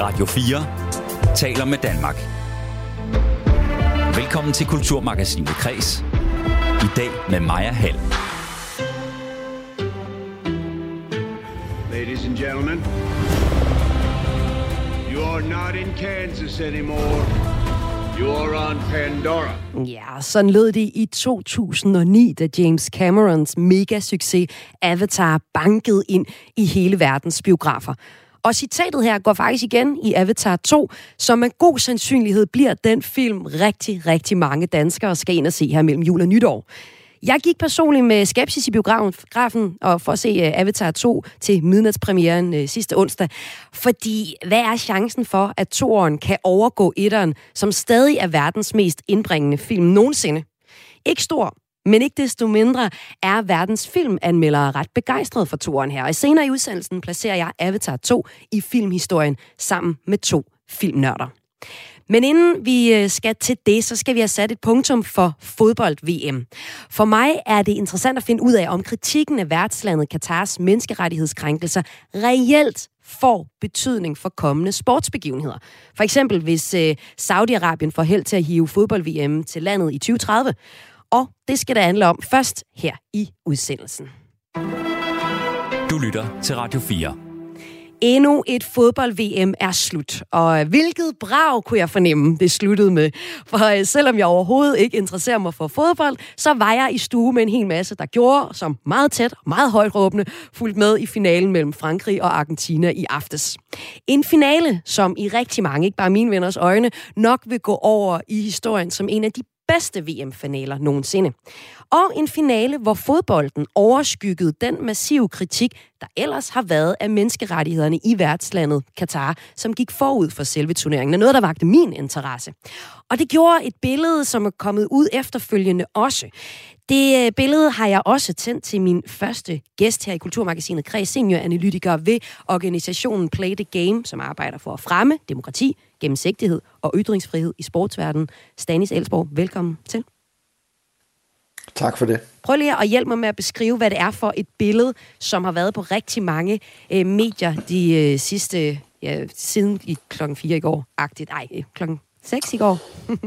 Radio 4 taler med Danmark. Velkommen til Kulturmagasinet Kres. I dag med Maja Hall. Ladies and gentlemen, you are not in Kansas anymore. You are on Pandora. Ja, sådan lød det i 2009, da James Camerons mega-succes Avatar bankede ind i hele verdens biografer. Og citatet her går faktisk igen i Avatar 2, som med god sandsynlighed bliver den film rigtig, rigtig mange danskere skal ind og se her mellem jul og nytår. Jeg gik personligt med skepsis i biografen og for at se øh, Avatar 2 til midnatspremieren øh, sidste onsdag. Fordi hvad er chancen for, at toeren kan overgå etteren, som stadig er verdens mest indbringende film nogensinde? Ikke stor, men ikke desto mindre er verdens filmanmeldere ret begejstrede for turen her. Og senere i udsendelsen placerer jeg Avatar 2 i filmhistorien sammen med to filmnørder. Men inden vi øh, skal til det, så skal vi have sat et punktum for fodbold-VM. For mig er det interessant at finde ud af, om kritikken af værtslandet Katars menneskerettighedskrænkelser reelt får betydning for kommende sportsbegivenheder. For eksempel hvis øh, Saudi-Arabien får held til at hive fodbold-VM til landet i 2030. Og det skal det handle om først her i udsendelsen. Du lytter til Radio 4. Endnu et fodbold-VM er slut, og hvilket brag kunne jeg fornemme, det sluttede med. For øh, selvom jeg overhovedet ikke interesserer mig for fodbold, så var jeg i stue med en hel masse, der gjorde, som meget tæt og meget højt råbende, fulgt med i finalen mellem Frankrig og Argentina i aftes. En finale, som i rigtig mange, ikke bare mine venners øjne, nok vil gå over i historien som en af de bedste VM-finaler nogensinde. Og en finale, hvor fodbolden overskyggede den massive kritik, der ellers har været af menneskerettighederne i værtslandet Katar, som gik forud for selve turneringen. er noget, der vagte min interesse. Og det gjorde et billede, som er kommet ud efterfølgende også. Det øh, billede har jeg også tændt til min første gæst her i Kulturmagasinet Kreds, senioranalytiker ved organisationen Play the Game, som arbejder for at fremme demokrati, gennemsigtighed og ytringsfrihed i sportsverdenen. Stanis Elsborg, velkommen til. Tak for det. Prøv lige at hjælpe mig med at beskrive, hvad det er for et billede, som har været på rigtig mange øh, medier de øh, sidste, ja, siden i klokken 4 i går. Agtigt. Ej, øh, klokken 6 i går.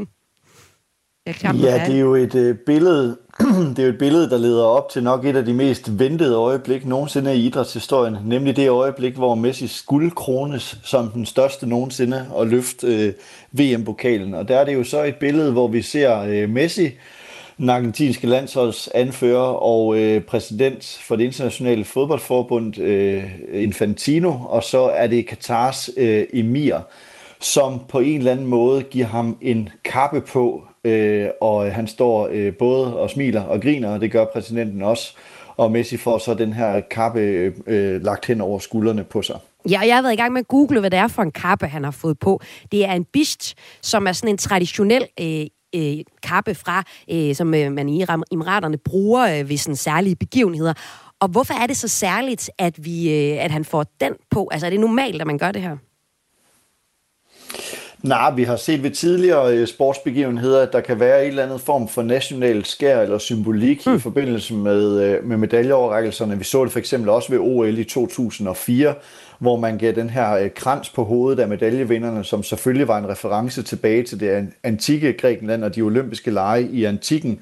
jeg er ja, det er jo et øh, billede, det er jo et billede, der leder op til nok et af de mest ventede øjeblik nogensinde i idrætshistorien, nemlig det øjeblik, hvor Messi skulle krones som den største nogensinde og løfte øh, VM-pokalen. Og der er det jo så et billede, hvor vi ser øh, Messi, den argentinske landsholds anfører og øh, præsident for det internationale fodboldforbund øh, Infantino, og så er det Katars øh, emir, som på en eller anden måde giver ham en kappe på, øh, og han står øh, både og smiler og griner, og det gør præsidenten også. Og Messi får så den her kappe øh, øh lagt hen over skuldrene på sig. Ja, jeg har været i gang med at google, hvad det er for en kappe, han har fået på. Det er en bisht, som er sådan en traditionel øh, øh, kappe fra, øh, som øh, man i Emiraterne bruger øh, ved sådan særlige begivenheder. Og hvorfor er det så særligt, at, vi, øh, at han får den på? Altså er det normalt, at man gør det her? Nej, vi har set ved tidligere øh, sportsbegivenheder, at der kan være en eller anden form for national skær eller symbolik mm. i forbindelse med, øh, med medaljeoverrækkelserne. Vi så det for eksempel også ved OL i 2004, hvor man gav den her øh, krans på hovedet af medaljevinderne, som selvfølgelig var en reference tilbage til det antikke Grækenland og de olympiske lege i antikken.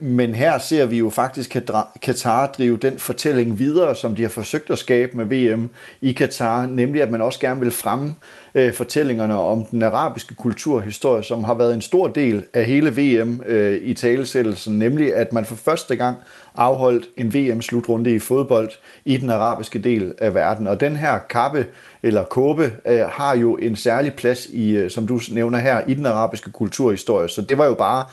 Men her ser vi jo faktisk Katar drive den fortælling videre, som de har forsøgt at skabe med VM i Katar, nemlig at man også gerne vil fremme øh, fortællingerne om den arabiske kulturhistorie, som har været en stor del af hele VM øh, i talesættelsen, nemlig at man for første gang afholdt en VM-slutrunde i fodbold i den arabiske del af verden. Og den her kappe eller kåbe øh, har jo en særlig plads i, øh, som du nævner her, i den arabiske kulturhistorie. Så det var jo bare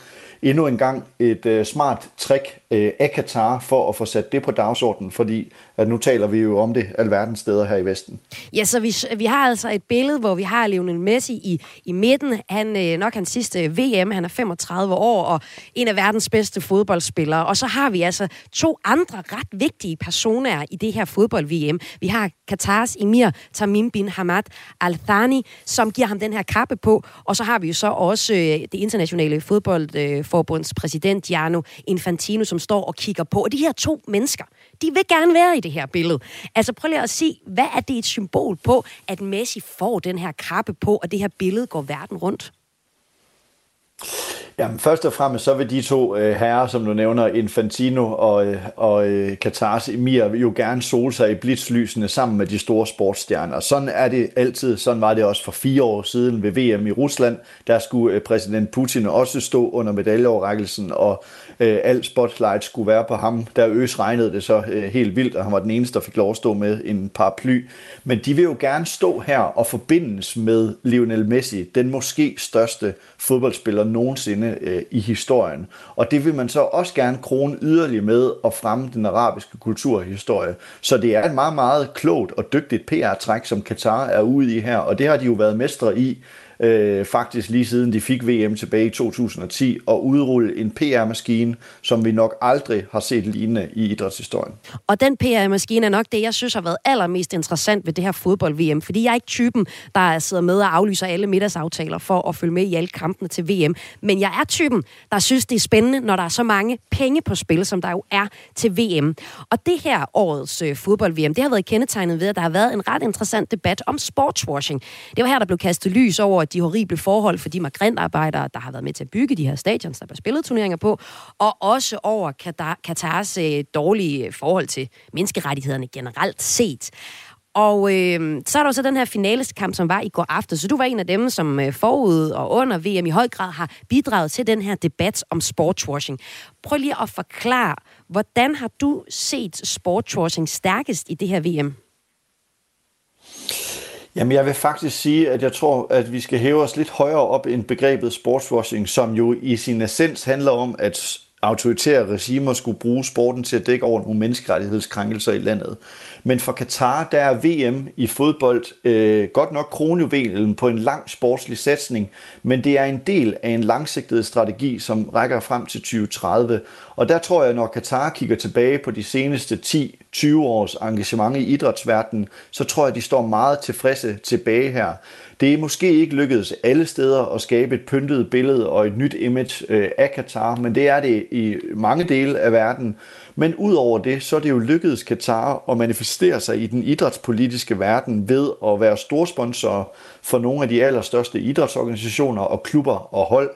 endnu en gang et øh, smart trick øh, af Katar for at få sat det på dagsordenen, fordi at nu taler vi jo om det alverdens steder her i Vesten. Ja, så vi, vi har altså et billede, hvor vi har Lionel Messi i, i midten. Han øh, nok hans sidste øh, VM, han er 35 år, og en af verdens bedste fodboldspillere. Og så har vi altså to andre ret vigtige personer i det her fodbold-VM. Vi har Katars emir Tamim bin Hamad Al Thani, som giver ham den her kappe på. Og så har vi jo så også øh, det internationale fodboldforbunds præsident Gianno Infantino, som står og kigger på. Og de her to mennesker, de vil gerne være i det her billede. Altså prøv lige at sige, hvad er det et symbol på, at Messi får den her kappe på, og det her billede går verden rundt? Jamen, først og fremmest så vil de to øh, herrer, som du nævner, Infantino og, øh, og øh, Katars Emir, jo gerne sole sig i blitzlysene sammen med de store sportsstjerner. Sådan er det altid. Sådan var det også for fire år siden ved VM i Rusland. Der skulle øh, præsident Putin også stå under medaljeoverrækkelsen, og øh, alt spotlight skulle være på ham. Der øs regnede det så øh, helt vildt, og han var den eneste, der fik lov at stå med en paraply. Men de vil jo gerne stå her og forbindes med Lionel Messi, den måske største fodboldspiller nogensinde øh, i historien. Og det vil man så også gerne krone yderligere med at fremme den arabiske kulturhistorie. Så det er et meget, meget klogt og dygtigt PR-træk, som Katar er ude i her, og det har de jo været mestre i øh, faktisk lige siden de fik VM tilbage i 2010, og udrulle en PR-maskine, som vi nok aldrig har set lignende i idrætshistorien. Og den PR-maskine er nok det, jeg synes har været allermest interessant ved det her fodbold-VM, fordi jeg er ikke typen, der sidder med og aflyser alle middagsaftaler for at følge med i alle kampene til VM, men jeg er typen, der synes, det er spændende, når der er så mange penge på spil, som der jo er til VM. Og det her årets øh, fodbold-VM, det har været kendetegnet ved, at der har været en ret interessant debat om sportswashing. Det var her, der blev kastet lys over de horrible forhold for de migrantarbejdere, der har været med til at bygge de her stadions, der bliver spillet turneringer på, og også over Katars øh, dårlige forhold til menneskerettighederne generelt set. Og øh, så er der så den her finaleskamp, som var i går aften. Så du var en af dem, som øh, forud og under VM i høj grad har bidraget til den her debat om sportswashing. Prøv lige at forklare, hvordan har du set sportswashing stærkest i det her VM? Jamen, jeg vil faktisk sige, at jeg tror, at vi skal hæve os lidt højere op end begrebet sportswashing, som jo i sin essens handler om, at autoritære regimer skulle bruge sporten til at dække over nogle menneskerettighedskrænkelser i landet. Men for Katar, der er VM i fodbold øh, godt nok kronjuvelen på en lang sportslig satsning, men det er en del af en langsigtet strategi, som rækker frem til 2030. Og der tror jeg, når Katar kigger tilbage på de seneste 10-20 års engagement i idrætsverdenen, så tror jeg, de står meget tilfredse tilbage her. Det er måske ikke lykkedes alle steder at skabe et pyntet billede og et nyt image øh, af Katar, men det er det i mange dele af verden. Men udover det, så er det jo lykkedes Katar at manifestere sig i den idrætspolitiske verden ved at være storsponsor for nogle af de allerstørste idrætsorganisationer og klubber og hold.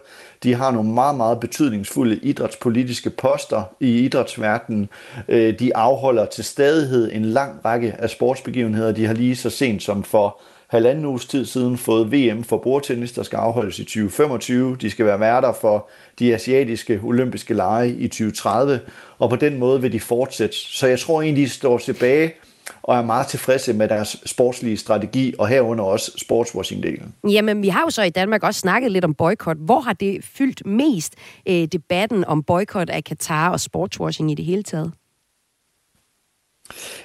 De har nogle meget, meget betydningsfulde idrætspolitiske poster i idrætsverdenen. Øh, de afholder til stadighed en lang række af sportsbegivenheder. De har lige så sent som for halvanden uges tid siden fået VM for bordtennis, der skal afholdes i 2025. De skal være værter for de asiatiske olympiske lege i 2030, og på den måde vil de fortsætte. Så jeg tror egentlig, de står tilbage og er meget tilfredse med deres sportslige strategi, og herunder også sportswashing-delen. Jamen, vi har jo så i Danmark også snakket lidt om boykot. Hvor har det fyldt mest øh, debatten om boykot af Katar og sportswashing i det hele taget?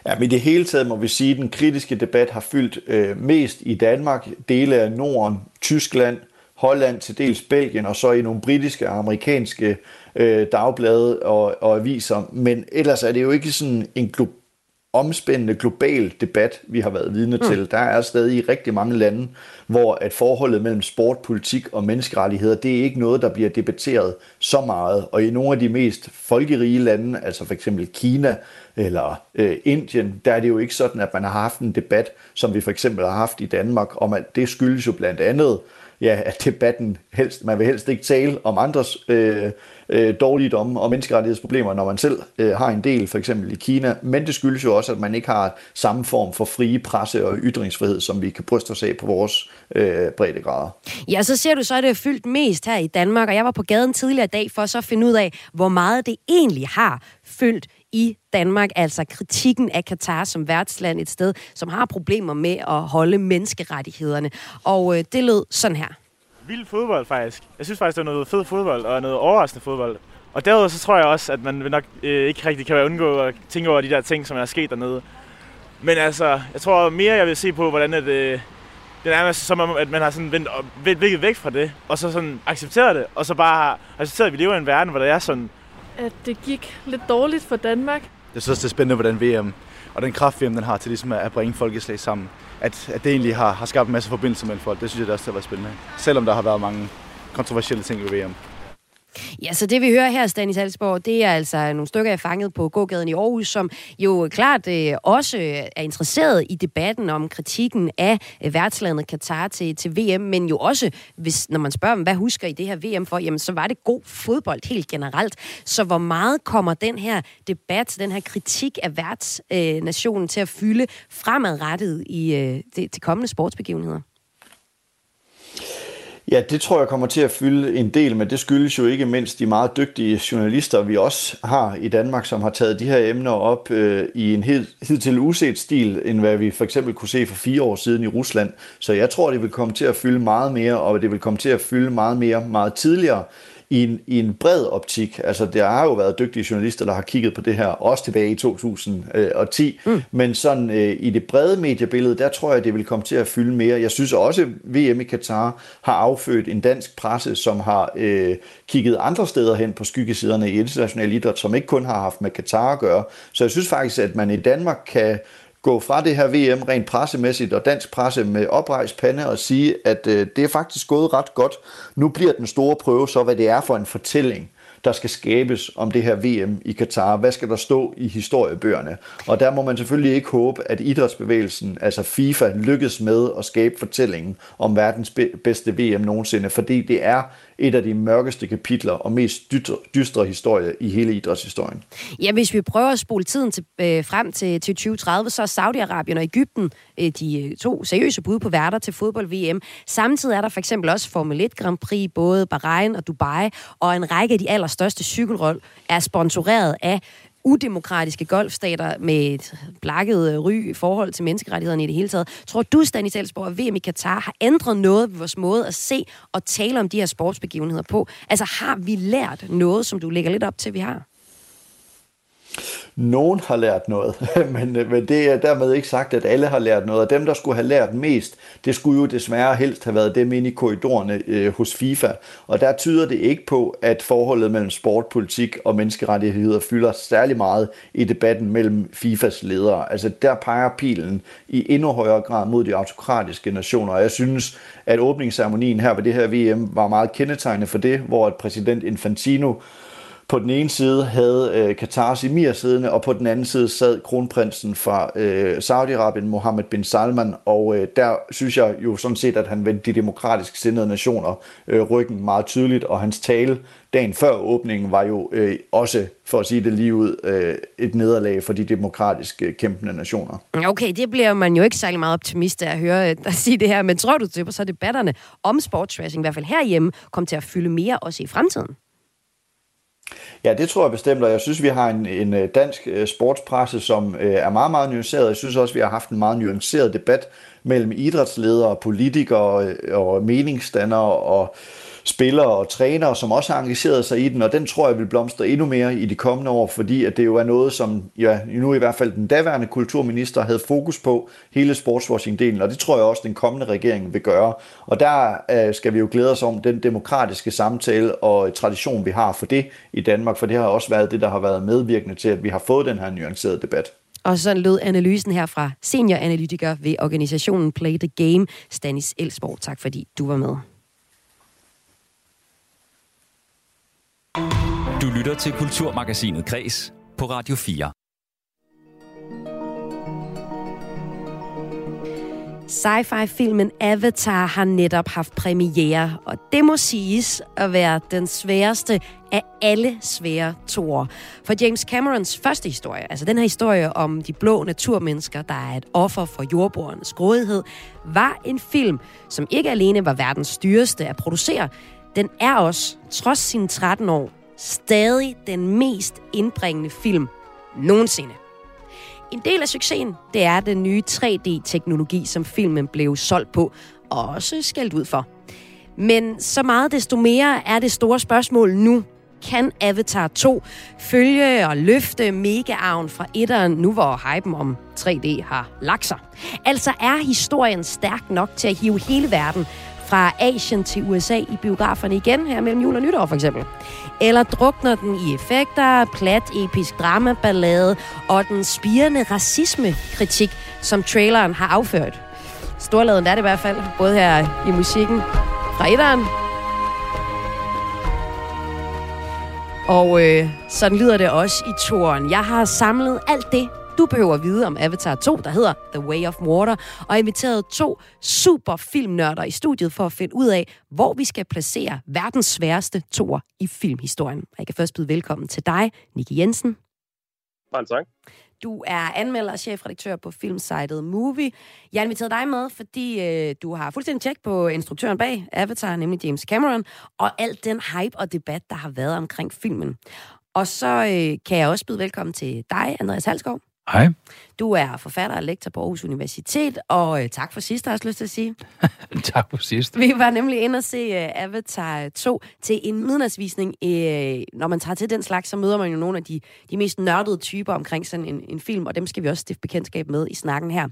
Ja, men i det hele taget må vi sige, at den kritiske debat har fyldt øh, mest i Danmark, dele af Norden, Tyskland, Holland, til dels Belgien, og så i nogle britiske og amerikanske øh, dagblade og, og aviser. Men ellers er det jo ikke sådan en global omspændende global debat, vi har været vidne mm. til. Der er stadig rigtig mange lande, hvor at forholdet mellem sport, politik og menneskerettigheder, det er ikke noget, der bliver debatteret så meget. Og i nogle af de mest folkerige lande, altså for eksempel Kina eller øh, Indien, der er det jo ikke sådan, at man har haft en debat, som vi for eksempel har haft i Danmark, om at det skyldes jo blandt andet, ja, at debatten helst, man vil helst ikke tale om andres øh, øh, dårligdomme og menneskerettighedsproblemer, når man selv øh, har en del, for eksempel i Kina. Men det skyldes jo også, at man ikke har samme form for frie presse og ytringsfrihed, som vi kan bryste os af på vores øh, breddegrader. Ja, så ser du så, at det er fyldt mest her i Danmark, og jeg var på gaden tidligere i dag for så at finde ud af, hvor meget det egentlig har fyldt i Danmark, altså kritikken af Katar som værtsland, et sted, som har problemer med at holde menneskerettighederne. Og øh, det lød sådan her vild fodbold, faktisk. Jeg synes faktisk, det er noget fed fodbold og noget overraskende fodbold. Og derudover så tror jeg også, at man nok øh, ikke rigtig kan undgå at tænke over de der ting, som er sket dernede. Men altså, jeg tror mere, jeg vil se på, hvordan at, øh, det er nærmest som om, at man har sådan vendt, vendt væk fra det, og så sådan accepteret det, og så bare har accepteret, at vi lever i en verden, hvor der er sådan... At det gik lidt dårligt for Danmark. Jeg synes, det er spændende, hvordan VM og den kraft, VM den har til ligesom at bringe folkeslag sammen at, at det egentlig har, har skabt en masse forbindelser mellem folk. Det synes jeg det også har været spændende. Selvom der har været mange kontroversielle ting i VM. Ja, så det vi hører her, Stanis Halsborg, det er altså nogle stykker, jeg fanget på gågaden i Aarhus, som jo klart øh, også er interesseret i debatten om kritikken af øh, værtslandet Katar til, til VM, men jo også, hvis, når man spørger dem, hvad husker I det her VM for, jamen så var det god fodbold helt generelt. Så hvor meget kommer den her debat, den her kritik af værtsnationen øh, til at fylde fremadrettet i øh, det, til kommende sportsbegivenheder? Ja, det tror jeg kommer til at fylde en del, men det skyldes jo ikke mindst de meget dygtige journalister, vi også har i Danmark, som har taget de her emner op øh, i en hed, hidtil uset stil, end hvad vi for eksempel kunne se for fire år siden i Rusland. Så jeg tror, det vil komme til at fylde meget mere, og det vil komme til at fylde meget mere meget tidligere i en, i en bred optik. Altså, der har jo været dygtige journalister, der har kigget på det her, også tilbage i 2010. Mm. Men sådan øh, i det brede mediebillede, der tror jeg, det vil komme til at fylde mere. Jeg synes også, at VM i Katar har affødt en dansk presse, som har øh, kigget andre steder hen på skyggesiderne i international idræt, som ikke kun har haft med Katar at gøre. Så jeg synes faktisk, at man i Danmark kan gå fra det her VM rent pressemæssigt og dansk presse med oprejst pande og sige, at øh, det er faktisk gået ret godt. Nu bliver den store prøve så, hvad det er for en fortælling, der skal skabes om det her VM i Katar. Hvad skal der stå i historiebøgerne? Og der må man selvfølgelig ikke håbe, at idrætsbevægelsen, altså FIFA, lykkes med at skabe fortællingen om verdens bedste VM nogensinde, fordi det er et af de mørkeste kapitler og mest dystre, dystre i hele idrætshistorien. Ja, hvis vi prøver at spole tiden til, øh, frem til, til 2030, så er Saudi-Arabien og Ægypten øh, de øh, to seriøse bud på værter til fodbold-VM. Samtidig er der for eksempel også Formel 1 Grand Prix, både Bahrain og Dubai, og en række af de allerstørste cykelrold er sponsoreret af udemokratiske golfstater med et blakket øh, ry i forhold til menneskerettighederne i det hele taget. Tror du, Stanis Elsborg, at VM i Katar har ændret noget ved vores måde at se og tale om de her sportsbegivenheder på? Altså har vi lært noget, som du lægger lidt op til, vi har? Nogen har lært noget, men, men det er dermed ikke sagt, at alle har lært noget. Og dem, der skulle have lært mest, det skulle jo desværre helst have været dem inde i korridorerne øh, hos FIFA. Og der tyder det ikke på, at forholdet mellem sportpolitik og menneskerettigheder fylder særlig meget i debatten mellem FIFAs ledere. Altså der peger pilen i endnu højere grad mod de autokratiske nationer. Og jeg synes, at åbningsceremonien her ved det her VM var meget kendetegnende for det, hvor at præsident Infantino på den ene side havde øh, Katars emir siddende, og på den anden side sad kronprinsen fra øh, Saudi-Arabien, Mohammed bin Salman, og øh, der synes jeg jo sådan set, at han vendte de demokratisk sindede nationer øh, ryggen meget tydeligt, og hans tale dagen før åbningen var jo øh, også, for at sige det lige ud, øh, et nederlag for de demokratiske øh, kæmpende nationer. Okay, det bliver man jo ikke særlig meget optimist af at høre øh, dig sige det her, men tror du, at så debatterne om sportsracing, i hvert fald herhjemme, kommer til at fylde mere også i fremtiden? Ja, det tror jeg bestemt, og jeg synes, vi har en, en øh, dansk øh, sportspresse, som øh, er meget, meget nuanceret. Jeg synes også, vi har haft en meget nuanceret debat mellem idrætsledere, politikere og meningsdannere og spillere og trænere, som også har engageret sig i den, og den tror jeg vil blomstre endnu mere i de kommende år, fordi at det jo er noget, som ja, nu i hvert fald den daværende kulturminister havde fokus på, hele sportswashing-delen, og det tror jeg også, den kommende regering vil gøre. Og der øh, skal vi jo glæde os om den demokratiske samtale og tradition, vi har for det i Danmark, for det har også været det, der har været medvirkende til, at vi har fået den her nuancerede debat. Og sådan lød analysen her fra senioranalytiker ved organisationen Play the Game, Stanis Elsborg. Tak fordi du var med. Du lytter til Kulturmagasinet Kres på Radio 4. Sci-fi-filmen Avatar har netop haft premiere, og det må siges at være den sværeste af alle svære toer. For James Camerons første historie, altså den her historie om de blå naturmennesker, der er et offer for jordbordernes grådighed, var en film, som ikke alene var verdens dyreste at producere, den er også, trods sine 13 år, stadig den mest indbringende film nogensinde. En del af succesen, det er den nye 3D-teknologi, som filmen blev solgt på, og også skældt ud for. Men så meget desto mere er det store spørgsmål nu, kan Avatar 2 følge og løfte megaarven fra etteren, nu hvor hypen om 3D har lagt sig? Altså er historien stærk nok til at hive hele verden fra Asien til USA i biograferne igen her mellem jul og nytår for eksempel? Eller drukner den i effekter, plat episk dramaballade og den spirende racismekritik, som traileren har afført? Storladen er det i hvert fald, både her i musikken fra etteren Og øh, sådan lyder det også i toren. Jeg har samlet alt det, du behøver at vide om Avatar 2, der hedder The Way of Water, og inviteret to super filmnørder i studiet for at finde ud af, hvor vi skal placere verdens sværeste toer i filmhistorien. Jeg kan først byde velkommen til dig, Nicky Jensen. Mange tak. Du er anmelder og chefredaktør på filmsitet Movie. Jeg har inviteret dig med, fordi øh, du har fuldstændig tjek på instruktøren bag Avatar, nemlig James Cameron, og alt den hype og debat, der har været omkring filmen. Og så øh, kan jeg også byde velkommen til dig, Andreas Halskov. Hej. Du er forfatter og lektor på Aarhus Universitet, og øh, tak for sidst, har jeg også lyst til at sige. tak for sidst. Vi var nemlig inde og se uh, Avatar 2 til en midnadsvisning. Uh, når man tager til den slags, så møder man jo nogle af de, de mest nørdede typer omkring sådan en, en film, og dem skal vi også stifte bekendtskab med i snakken her.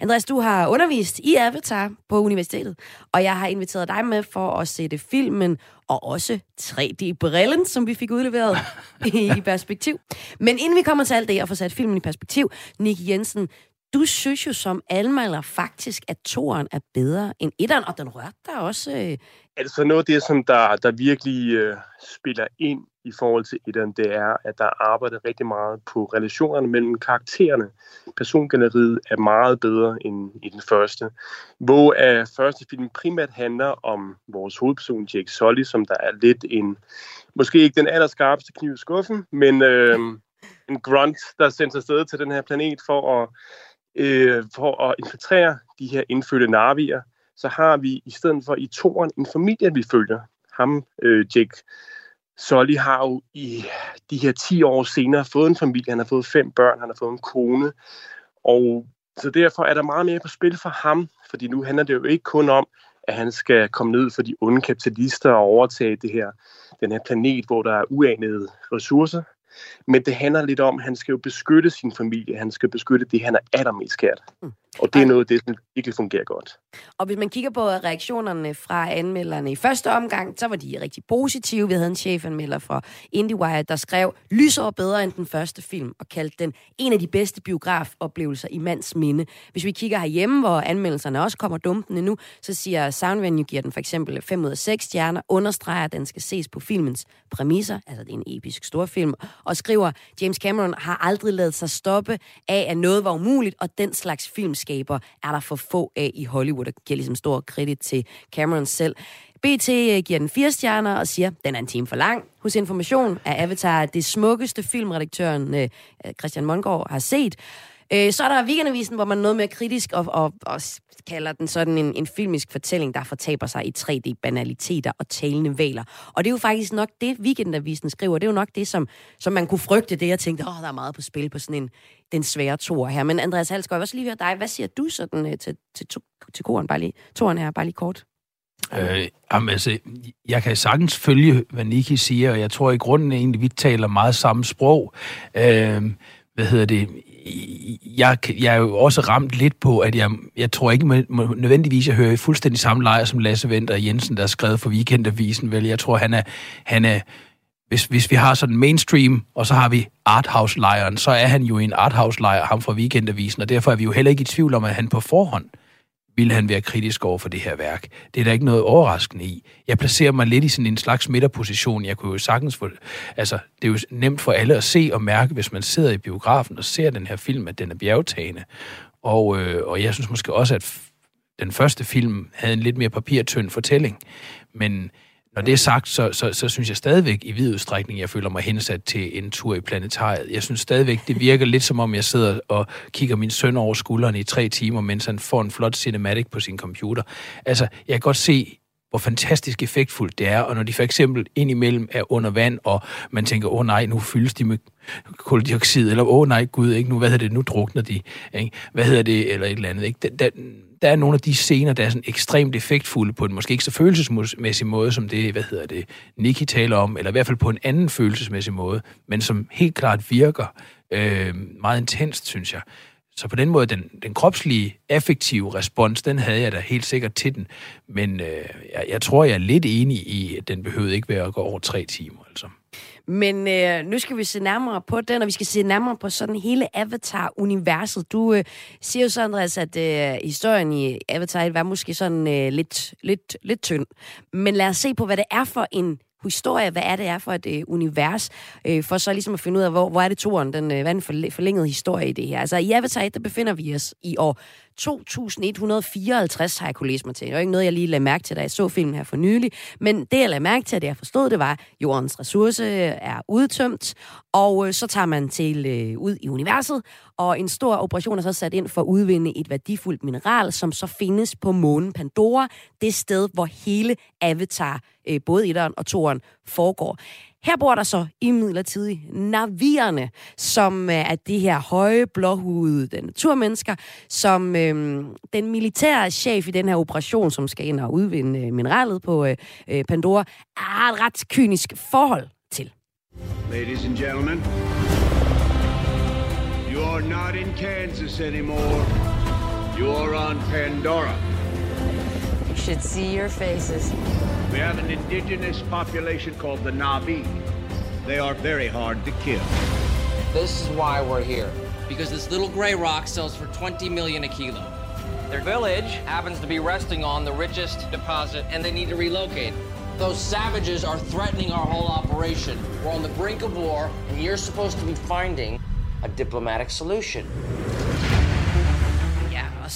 Andreas, du har undervist i Avatar på universitetet, og jeg har inviteret dig med for at sætte filmen og også 3D-brillen, som vi fik udleveret i perspektiv. Men inden vi kommer til alt det og får sat filmen i perspektiv, Nick Jensen, du synes jo som anmelder faktisk, at toeren er bedre end etteren, og den rørte der også. Øh... Altså noget af det, som der, der virkelig øh, spiller ind i forhold til etteren, det er, at der arbejder rigtig meget på relationerne mellem karaktererne. Persongalleriet er meget bedre end i den første. Hvor af første film primært handler om vores hovedperson, Jake Sully, som der er lidt en, måske ikke den allerskarpeste kniv i skuffen, men øh, en grunt, der sendes afsted til den her planet for at, øh, for at infiltrere de her indfødte narvier, så har vi i stedet for i toren en familie, vi følger. Ham, øh, Jake Solly, har jo i de her 10 år senere fået en familie. Han har fået fem børn, han har fået en kone. Og så derfor er der meget mere på spil for ham, fordi nu handler det jo ikke kun om, at han skal komme ned for de onde kapitalister og overtage det her, den her planet, hvor der er uanede ressourcer. Men det handler lidt om, at han skal jo beskytte sin familie. Han skal beskytte det, han er allermest kært. Mm. Og det er noget, det som virkelig fungerer godt. Og hvis man kigger på reaktionerne fra anmelderne i første omgang, så var de rigtig positive. Vi havde en chefanmelder fra IndieWire, der skrev lysår bedre end den første film, og kaldte den en af de bedste biografoplevelser i mands minde. Hvis vi kigger herhjemme, hvor anmeldelserne også kommer dumpende nu, så siger Soundvenue giver den for eksempel 5 ud af 6 stjerner, understreger, at den skal ses på filmens præmisser, altså det er en episk storfilm, og skriver, James Cameron har aldrig lavet sig stoppe af, at noget var umuligt, og den slags filmskaber er der for få af i Hollywood, og giver ligesom stor kredit til Cameron selv. BT øh, giver den fire stjerner og siger, den er en time for lang. Hos Information er Avatar det smukkeste filmredaktøren øh, Christian Mongård har set. Øh, så er der Weekendavisen, hvor man er noget mere kritisk og, og, og kalder den sådan en, en filmisk fortælling, der fortaber sig i 3D-banaliteter og talende valer. Og det er jo faktisk nok det, Weekendavisen skriver. Det er jo nok det, som, som man kunne frygte det. Jeg tænkte, åh, der er meget på spil på sådan en den svære tor her. Men Andreas Halsgaard, jeg vil også lige høre dig. Hvad siger du sådan øh, til, til, to, til koren, bare lige, toren her, bare lige kort? Øh, jamen, altså, jeg kan sagtens følge, hvad Niki siger, og jeg tror i grunden egentlig, vi taler meget samme sprog. Øh, hvad hedder det? Jeg, jeg er jo også ramt lidt på, at jeg, jeg tror ikke må, nødvendigvis, jeg hører i fuldstændig samme lejr som Lasse Venter Jensen, der er skrevet for Weekendavisen. Vel, jeg tror, han er, han er hvis, hvis vi har sådan mainstream, og så har vi arthouse-lejren, så er han jo en arthouse-lejr, ham fra Weekendavisen, og derfor er vi jo heller ikke i tvivl om, at han på forhånd ville han være kritisk over for det her værk. Det er der ikke noget overraskende i. Jeg placerer mig lidt i sådan en slags midterposition. Jeg kunne jo sagtens få... Altså, det er jo nemt for alle at se og mærke, hvis man sidder i biografen og ser den her film, at den er bjergtagende. Og, øh, og jeg synes måske også, at den første film havde en lidt mere papirtynd fortælling. Men når det er sagt, så, så, så synes jeg stadigvæk i vid udstrækning, jeg føler mig hensat til en tur i planetariet. Jeg synes stadigvæk, det virker lidt som om, jeg sidder og kigger min søn over skulderen i tre timer, mens han får en flot cinematic på sin computer. Altså, jeg kan godt se, hvor fantastisk effektfuldt det er, og når de for eksempel indimellem er under vand, og man tænker, åh oh, nej, nu fyldes de med koldioxid, eller åh oh, nej, gud, ikke, nu, hvad hedder det, nu drukner de, ikke? hvad hedder det, eller et eller andet. Ikke? Der, der er nogle af de scener, der er sådan ekstremt effektfulde på en måske ikke så følelsesmæssig måde, som det, hvad hedder det, Nicky taler om, eller i hvert fald på en anden følelsesmæssig måde, men som helt klart virker øh, meget intenst, synes jeg. Så på den måde, den, den kropslige, effektive respons, den havde jeg da helt sikkert til den. Men øh, jeg, jeg tror, jeg er lidt enig i, at den behøvede ikke være at gå over tre timer. Altså. Men øh, nu skal vi se nærmere på den, og vi skal se nærmere på sådan hele Avatar-universet. Du øh, siger jo så, Andreas, at øh, historien i Avatar var måske sådan øh, lidt, lidt, lidt tynd. Men lad os se på, hvad det er for en historie, hvad er det er for et øh, univers, øh, for så ligesom at finde ud af, hvor, hvor er det toren, den, øh, hvad er den forlængede historie i det her. Altså i Avatar 1, der befinder vi os i år 2154 har jeg kunne læse mig til. Det var ikke noget, jeg lige lagde mærke til, da jeg så filmen her for nylig. Men det, jeg lagde mærke til, det jeg forstod, det var, at jordens ressource er udtømt, og øh, så tager man til øh, ud i universet, og en stor operation er så sat ind for at udvinde et værdifuldt mineral, som så findes på månen Pandora, det sted, hvor hele Avatar, øh, både etteren og toeren, foregår. Her bor der så imidlertid navierne, som øh, er de her høje, blåhudede naturmennesker, som øh, den militære chef i den her operation, som skal ind og udvinde øh, mineralet på øh, øh Pandora, har et ret kynisk forhold til. Ladies and gentlemen, you are not in Kansas anymore. You are on Pandora. You should see your faces. We have an indigenous population called the Navi. They are very hard to kill. This is why we're here. Because this little gray rock sells for 20 million a kilo. Their village happens to be resting on the richest deposit and they need to relocate. Those savages are threatening our whole operation. We're on the brink of war and you're supposed to be finding a diplomatic solution.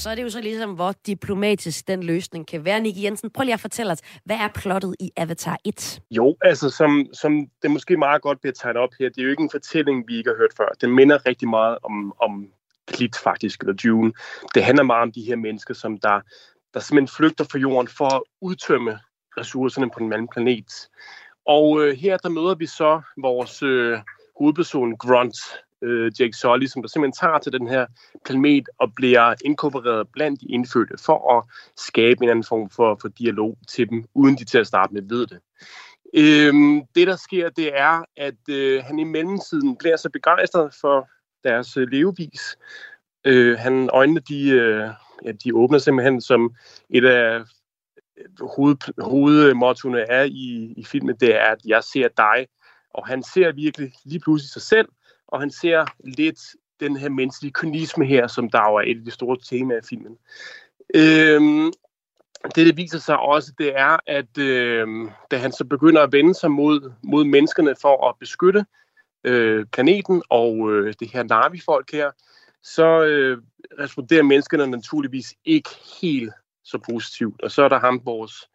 Så er det jo så ligesom, hvor diplomatisk den løsning kan være. Nicky Jensen, prøv lige at fortælle os, hvad er plottet i Avatar 1? Jo, altså som, som det måske meget godt bliver tegnet op her, det er jo ikke en fortælling, vi ikke har hørt før. Den minder rigtig meget om, om Klit faktisk, eller Dune. Det handler meget om de her mennesker, som der, der simpelthen flygter fra jorden for at udtømme ressourcerne på den anden planet. Og øh, her der møder vi så vores øh, hovedperson Grunt, øh, Jake Sully, som der simpelthen tager til den her planet og bliver inkorporeret blandt de indfødte for at skabe en anden form for, for dialog til dem, uden de til at starte med ved det. Øhm, det, der sker, det er, at øh, han i mellemtiden bliver så begejstret for deres øh, levevis. Øh, han, øjnene, de, øh, ja, de åbner simpelthen som et af øh, hoved, hovedmottoerne er i, i filmen, det er, at jeg ser dig. Og han ser virkelig lige pludselig sig selv, og han ser lidt den her menneskelige kynisme her, som der er et af de store temaer i filmen. Øhm, det, det viser sig også, det er, at øh, da han så begynder at vende sig mod, mod menneskerne for at beskytte øh, planeten og øh, det her Navi-folk her, så øh, responderer menneskerne naturligvis ikke helt så positivt. Og så er der ham, vores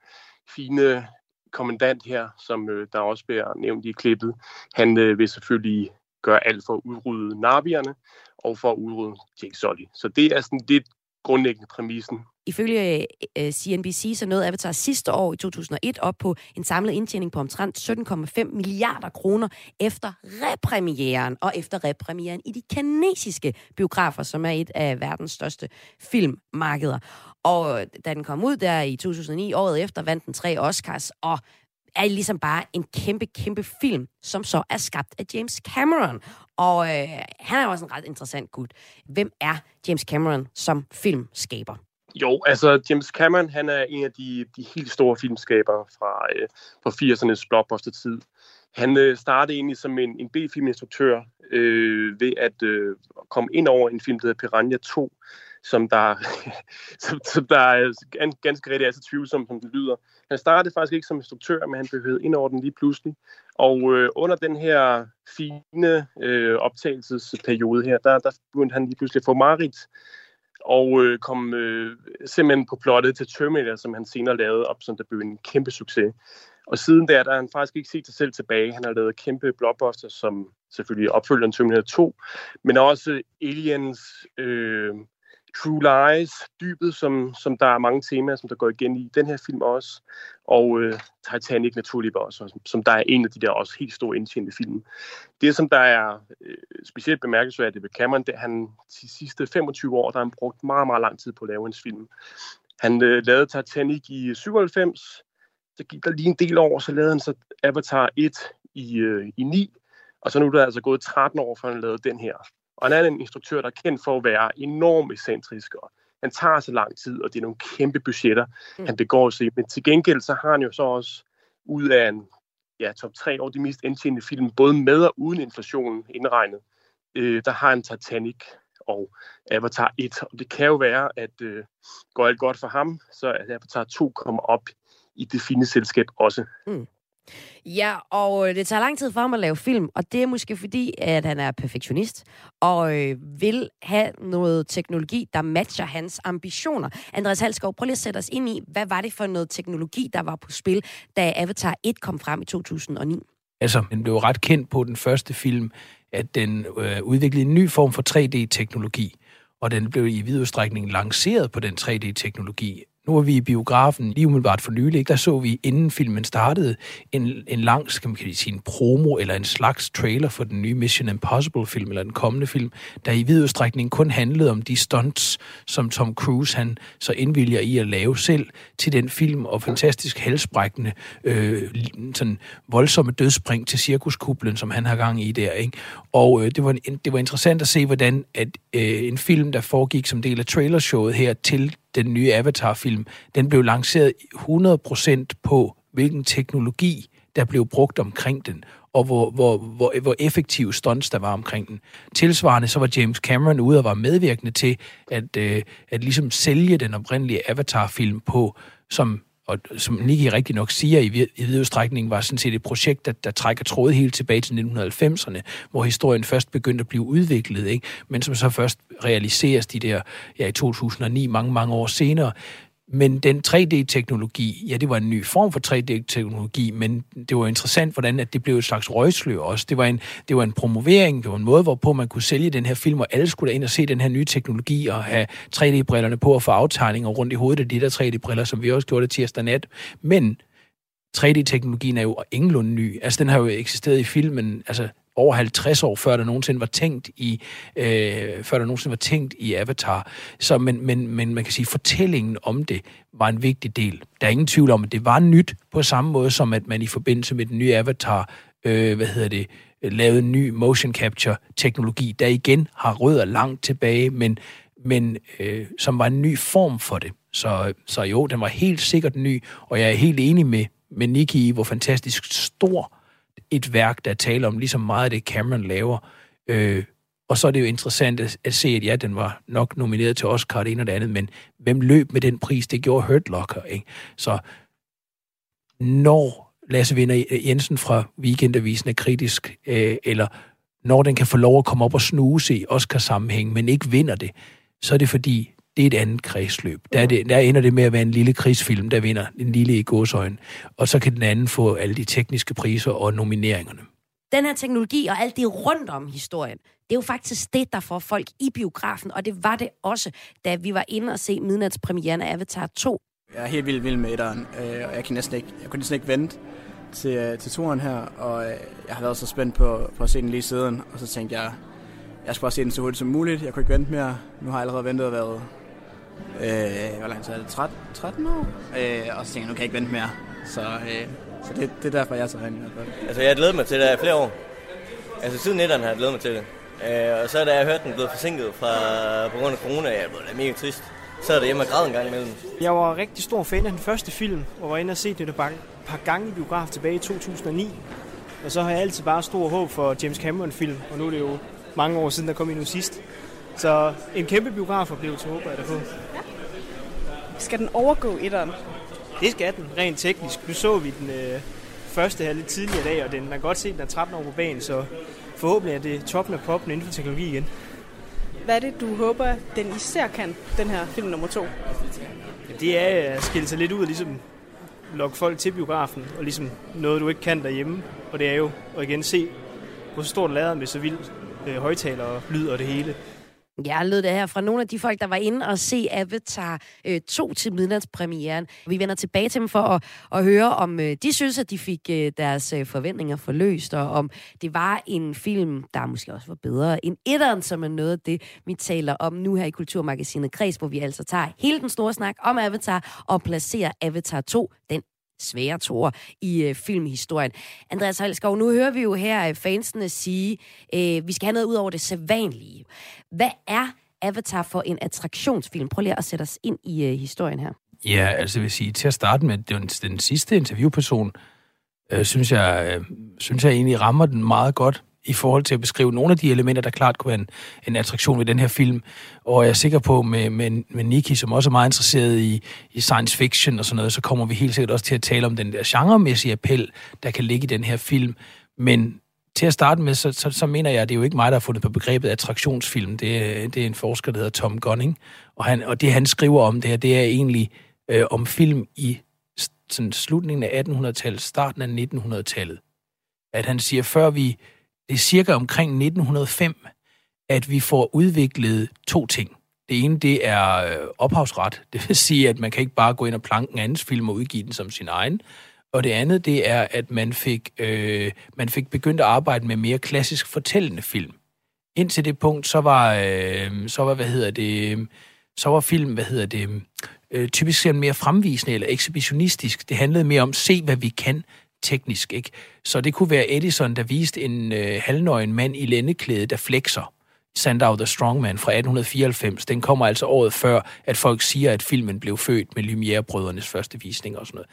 fine kommandant her, som øh, der også bliver nævnt i klippet. Han øh, vil selvfølgelig gøre alt for at udrydde narbierne og for at udrydde Jake Sully. Så det er sådan lidt grundlæggende præmissen. Ifølge øh, CNBC så nåede Avatar sidste år i 2001 op på en samlet indtjening på omtrent 17,5 milliarder kroner efter repremieren og efter repremieren i de kinesiske biografer, som er et af verdens største filmmarkeder. Og da den kom ud der i 2009, året efter, vandt den tre Oscars, og er ligesom bare en kæmpe, kæmpe film, som så er skabt af James Cameron. Og øh, han er jo også en ret interessant gut. Hvem er James Cameron som filmskaber? Jo, altså James Cameron, han er en af de, de helt store filmskabere fra, øh, fra 80'ernes blockbuster-tid. Han øh, startede egentlig som en, en B-filminstruktør øh, ved at øh, komme ind over en film, der hedder Piranha 2, som der, som, som der er ganske rigtig er så tvivlsom, som den lyder. Han startede faktisk ikke som instruktør, men han behøvede ind over den lige pludselig. Og øh, under den her fine øh, optagelsesperiode her, der, der begyndte han lige pludselig at få Marit og øh, kom øh, simpelthen på plottet til Terminator, som han senere lavede op, som der blev en kæmpe succes. Og siden der, der har han faktisk ikke set sig selv tilbage. Han har lavet kæmpe blockbuster, som selvfølgelig opfølger Terminator 2, men også Aliens, øh, True Lies, dybet, som, som der er mange temaer, som der går igen i den her film også, og øh, Titanic naturligvis også, som, som der er en af de der også helt store indtjente film. Det, som der er øh, specielt bemærkelsesværdigt ved Cameron, det er, han de sidste 25 år, der har han brugt meget, meget lang tid på at lave hans film. Han øh, lavede Titanic i 97, så gik der lige en del år, så lavede han så Avatar 1 i, øh, i 9, og så nu er der altså gået 13 år, før han lavede den her. Og han er en instruktør, der er kendt for at være enormt ekscentrisk, og han tager så lang tid, og det er nogle kæmpe budgetter, mm. han begår sig Men til gengæld, så har han jo så også ud af en ja, top 3 over de mest indtjenende film, både med og uden inflationen indregnet, øh, der har han Titanic og Avatar 1. Og det kan jo være, at øh, går alt godt for ham, så at Avatar 2 kommer op i det fine selskab også. Mm. Ja, og øh, det tager lang tid for ham at lave film, og det er måske fordi, at han er perfektionist og øh, vil have noget teknologi, der matcher hans ambitioner. Andreas Halskov, prøv lige at sætte os ind i, hvad var det for noget teknologi, der var på spil, da Avatar 1 kom frem i 2009? Altså, den blev ret kendt på den første film, at den øh, udviklede en ny form for 3D-teknologi, og den blev i vid udstrækning lanceret på den 3D-teknologi nu var vi i biografen lige umiddelbart for nylig, der så vi, inden filmen startede, en, en lang, skal man sige, en promo eller en slags trailer for den nye Mission Impossible-film, eller den kommende film, der i vid udstrækning kun handlede om de stunts, som Tom Cruise han så indvilger i at lave selv til den film, og fantastisk halsbrækkende, øh, sådan voldsomme dødspring til cirkuskublen, som han har gang i der. Ikke? Og øh, det, var en, det var interessant at se, hvordan at, øh, en film, der foregik som del af trailershowet her til den nye Avatar-film, den blev lanceret 100% på, hvilken teknologi, der blev brugt omkring den, og hvor, hvor, hvor, hvor effektiv stunts der var omkring den. Tilsvarende så var James Cameron ude og var medvirkende til at, øh, at ligesom sælge den oprindelige Avatar-film på, som og som Niki rigtig nok siger i, i vid udstrækning, var sådan set et projekt, der, der trækker tråd helt tilbage til 1990'erne, hvor historien først begyndte at blive udviklet, ikke? men som så først realiseres de der, ja, i 2009, mange, mange år senere. Men den 3D-teknologi, ja, det var en ny form for 3D-teknologi, men det var interessant, hvordan at det blev et slags røgslør også. Det var, en, det var en promovering, det var en måde, hvorpå man kunne sælge den her film, og alle skulle ind og se den her nye teknologi og have 3D-brillerne på og få aftegninger rundt i hovedet af de der 3D-briller, som vi også gjorde det tirsdag nat. Men 3D-teknologien er jo ingenlunde ny. Altså, den har jo eksisteret i filmen, altså over 50 år, før der nogensinde var tænkt i, øh, før der nogensinde var tænkt i Avatar. Så, men, men, men man kan sige, at fortællingen om det var en vigtig del. Der er ingen tvivl om, at det var nyt på samme måde, som at man i forbindelse med den nye Avatar, øh, hvad hedder det, lavede en ny motion capture teknologi, der igen har rødder langt tilbage, men, men øh, som var en ny form for det. Så, så jo, den var helt sikkert ny, og jeg er helt enig med, med Nicky i, hvor fantastisk stor et værk, der taler om ligesom meget af det, Cameron laver. Øh, og så er det jo interessant at, at se, at ja, den var nok nomineret til Oscar, det ene og det andet, men hvem løb med den pris? Det gjorde Hurt Locker, ikke? Så når Lasse Vinder Jensen fra Weekendavisen er kritisk, øh, eller når den kan få lov at komme op og snuse i Oscar-sammenhæng, men ikke vinder det, så er det fordi, det er et andet kredsløb. Der, er det, der ender det med at være en lille krigsfilm, der vinder en lille i gåsøjne. Og så kan den anden få alle de tekniske priser og nomineringerne. Den her teknologi og alt det rundt om historien, det er jo faktisk det, der får folk i biografen, og det var det også, da vi var inde og se midnatspremieren af Avatar 2. Jeg er helt vildt vild med etteren, øh, og jeg, kan næsten ikke, jeg kunne næsten ikke vente til, øh, til turen her, og øh, jeg har været så spændt på, på at se den lige siden, og så tænkte jeg, jeg skulle bare se den så hurtigt som muligt. Jeg kunne ikke vente mere. Nu har jeg allerede ventet og været Øh, hvor lang tid er det? 13, 13 år? Øh, og så tænkte jeg, nu kan jeg ikke vente mere. Så, øh, så det, det er derfor, jeg tager ind i hvert fald. Altså, jeg har glædet mig til det i flere år. Altså, siden 19 har jeg glædet mig til det. Øh, og så da jeg hørte den blev forsinket fra, på grund af corona, jeg blev mega trist. Så er det hjemme og græd en gang imellem. Jeg var rigtig stor fan af den første film, og var inde og se det et par, par gange i biograf tilbage i 2009. Og så har jeg altid bare stor håb for James Cameron-film, og nu er det jo mange år siden, der kom endnu sidst. Så en kæmpe biografoplevelse håber jeg da på. Skal den overgå etteren? Det skal den, rent teknisk. Nu så vi den øh, første her lidt tidligere i dag, og den, man kan godt se, at den er 13 år på banen, så forhåbentlig er det toppen af poppen inden for teknologi igen. Hvad er det, du håber, den især kan, den her film nummer to? Det er at skille sig lidt ud og ligesom lokke folk til biografen, og ligesom noget, du ikke kan derhjemme. Og det er jo at igen se, hvor så stort lader med så vildt øh, højtaler og lyd og det hele. Ja, lød det her fra nogle af de folk, der var inde og se Avatar øh, 2 til midnatspremieren. Vi vender tilbage til dem for at, at høre, om øh, de synes, at de fik øh, deres øh, forventninger forløst, og om det var en film, der måske også var bedre end etteren, som er noget af det, vi taler om nu her i Kulturmagasinet Kreds, hvor vi altså tager hele den store snak om Avatar og placerer Avatar 2, den svære toer i øh, filmhistorien. Andreas Halskov, nu hører vi jo her øh, fansene sige, øh, vi skal have noget ud over det sædvanlige. Hvad er Avatar for en attraktionsfilm? Prøv lige at sætte os ind i øh, historien her. Ja, altså vil sige, til at starte med, den, den sidste interviewperson, øh, synes, jeg, øh, synes jeg egentlig rammer den meget godt i forhold til at beskrive nogle af de elementer, der klart kunne være en, en attraktion ved den her film. Og jeg er sikker på, med, med, med Nikki, som også er meget interesseret i, i science fiction og sådan noget, så kommer vi helt sikkert også til at tale om den der genremæssige appel, der kan ligge i den her film. Men til at starte med, så, så, så mener jeg, at det er jo ikke mig, der har fundet på begrebet attraktionsfilm. Det er, det er en forsker, der hedder Tom Gunning. Og, han, og det, han skriver om det her, det er egentlig øh, om film i sådan slutningen af 1800-tallet, starten af 1900-tallet. At han siger, før vi, det er cirka omkring 1905, at vi får udviklet to ting. Det ene, det er øh, ophavsret. Det vil sige, at man kan ikke bare gå ind og planke en andens film og udgive den som sin egen. Og det andet, det er, at man fik, øh, man fik begyndt at arbejde med mere klassisk fortællende film. Indtil det punkt, så var, øh, så var hvad hedder det, så var film, hvad hedder det, øh, typisk mere fremvisende eller ekshibitionistisk. Det handlede mere om, se hvad vi kan teknisk, ikke? Så det kunne være Edison, der viste en øh, halvnøgen mand i lændeklæde, der flexer. Sandow the Strongman fra 1894. Den kommer altså året før, at folk siger, at filmen blev født med Lumière-brødrenes første visning og sådan noget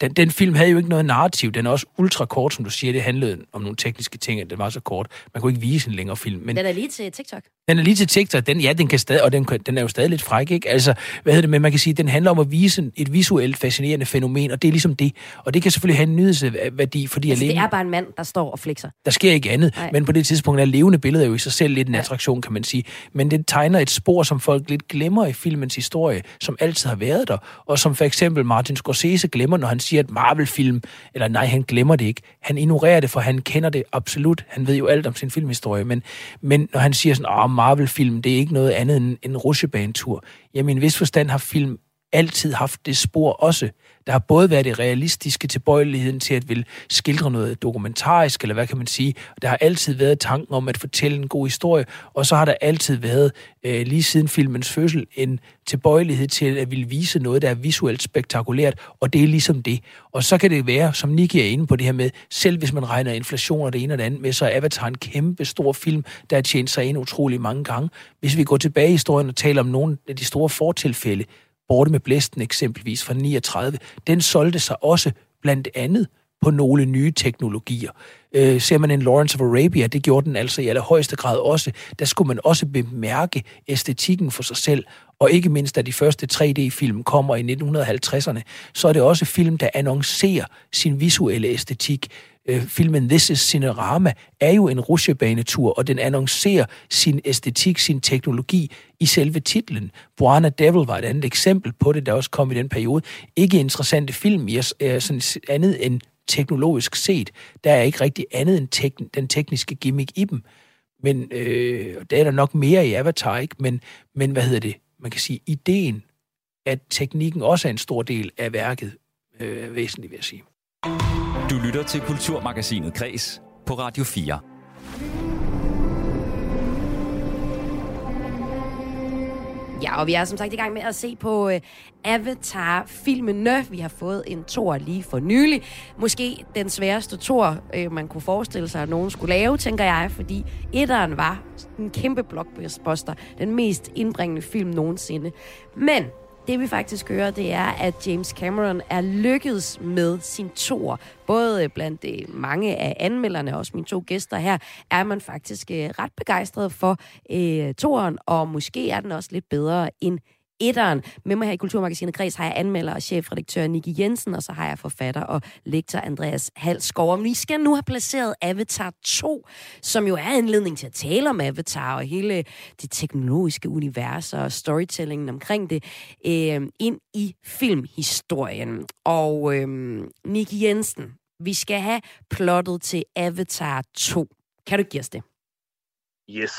den, den film havde jo ikke noget narrativ. Den er også ultra kort, som du siger. Det handlede om nogle tekniske ting, at den var så kort. Man kunne ikke vise en længere film. Men den er lige til TikTok. Den er lige til TikTok. Den, ja, den kan stadig, og den, den er jo stadig lidt fræk, ikke? Altså, hvad hedder det, men man kan sige, den handler om at vise et visuelt fascinerende fænomen, og det er ligesom det. Og det kan selvfølgelig have en nyhedsværdi, fordi altså, alene... det er bare en mand, der står og flexer. Der sker ikke andet, Nej. men på det tidspunkt er levende billeder jo i sig selv lidt en attraktion, kan man sige. Men det tegner et spor, som folk lidt glemmer i filmens historie, som altid har været der, og som for eksempel Martin Scorsese glemmer, når han siger, at Marvel-film, eller nej, han glemmer det ikke. Han ignorerer det, for han kender det absolut. Han ved jo alt om sin filmhistorie, men, men når han siger sådan, Marvel-film, det er ikke noget andet end en rusjebanetur. Jamen, i en vis forstand har film altid haft det spor også. Der har både været det realistiske tilbøjeligheden til at vil skildre noget dokumentarisk, eller hvad kan man sige. Der har altid været tanken om at fortælle en god historie, og så har der altid været, øh, lige siden filmens fødsel, en tilbøjelighed til at ville vise noget, der er visuelt spektakulært, og det er ligesom det. Og så kan det være, som Nicky er inde på det her med, selv hvis man regner inflation og det ene og det andet med, så er Avatar en kæmpe stor film, der har tjent sig ind utrolig mange gange. Hvis vi går tilbage i historien og taler om nogle af de store fortilfælde, Borte med Blæsten eksempelvis fra 39, den solgte sig også blandt andet på nogle nye teknologier. Øh, ser man en Lawrence of Arabia, det gjorde den altså i allerhøjeste grad også. Der skulle man også bemærke æstetikken for sig selv, og ikke mindst, da de første 3D-film kommer i 1950'erne, så er det også film, der annoncerer sin visuelle æstetik. Øh, filmen This is Cinerama er jo en rusjebanetur, og den annoncerer sin æstetik, sin teknologi i selve titlen. Buana Devil var et andet eksempel på det, der også kom i den periode. Ikke interessante film, i er øh, sådan andet end teknologisk set. Der er ikke rigtig andet end tek- den tekniske gimmick i dem. Men øh, der er der nok mere i Avatar, ikke? Men, men hvad hedder det? Man kan sige, ideen, at teknikken også er en stor del af værket, øh, er væsentlig, vil jeg sige. Du lytter til Kulturmagasinet Kres på Radio 4. Ja, og vi er som sagt i gang med at se på øh, Avatar-filmene. Vi har fået en tor lige for nylig. Måske den sværeste tor, øh, man kunne forestille sig, at nogen skulle lave, tænker jeg, fordi etteren var en kæmpe blockbuster. Den mest indbringende film nogensinde. Men det vi faktisk hører, det er, at James Cameron er lykkedes med sin tor. Både øh, blandt øh, mange af anmelderne og også mine to gæster her, er man faktisk øh, ret begejstret for øh, toren, og måske er den også lidt bedre end etteren. Med mig her i Kulturmagasinet Græs har jeg anmelder og chefredaktør Niki Jensen, og så har jeg forfatter og lektor Andreas Halsgaard. Og vi skal nu have placeret Avatar 2, som jo er anledning til at tale om Avatar og hele det teknologiske univers og storytellingen omkring det, øh, ind i filmhistorien. Og øh, Niki Jensen, vi skal have plottet til Avatar 2. Kan du give os det? Yes.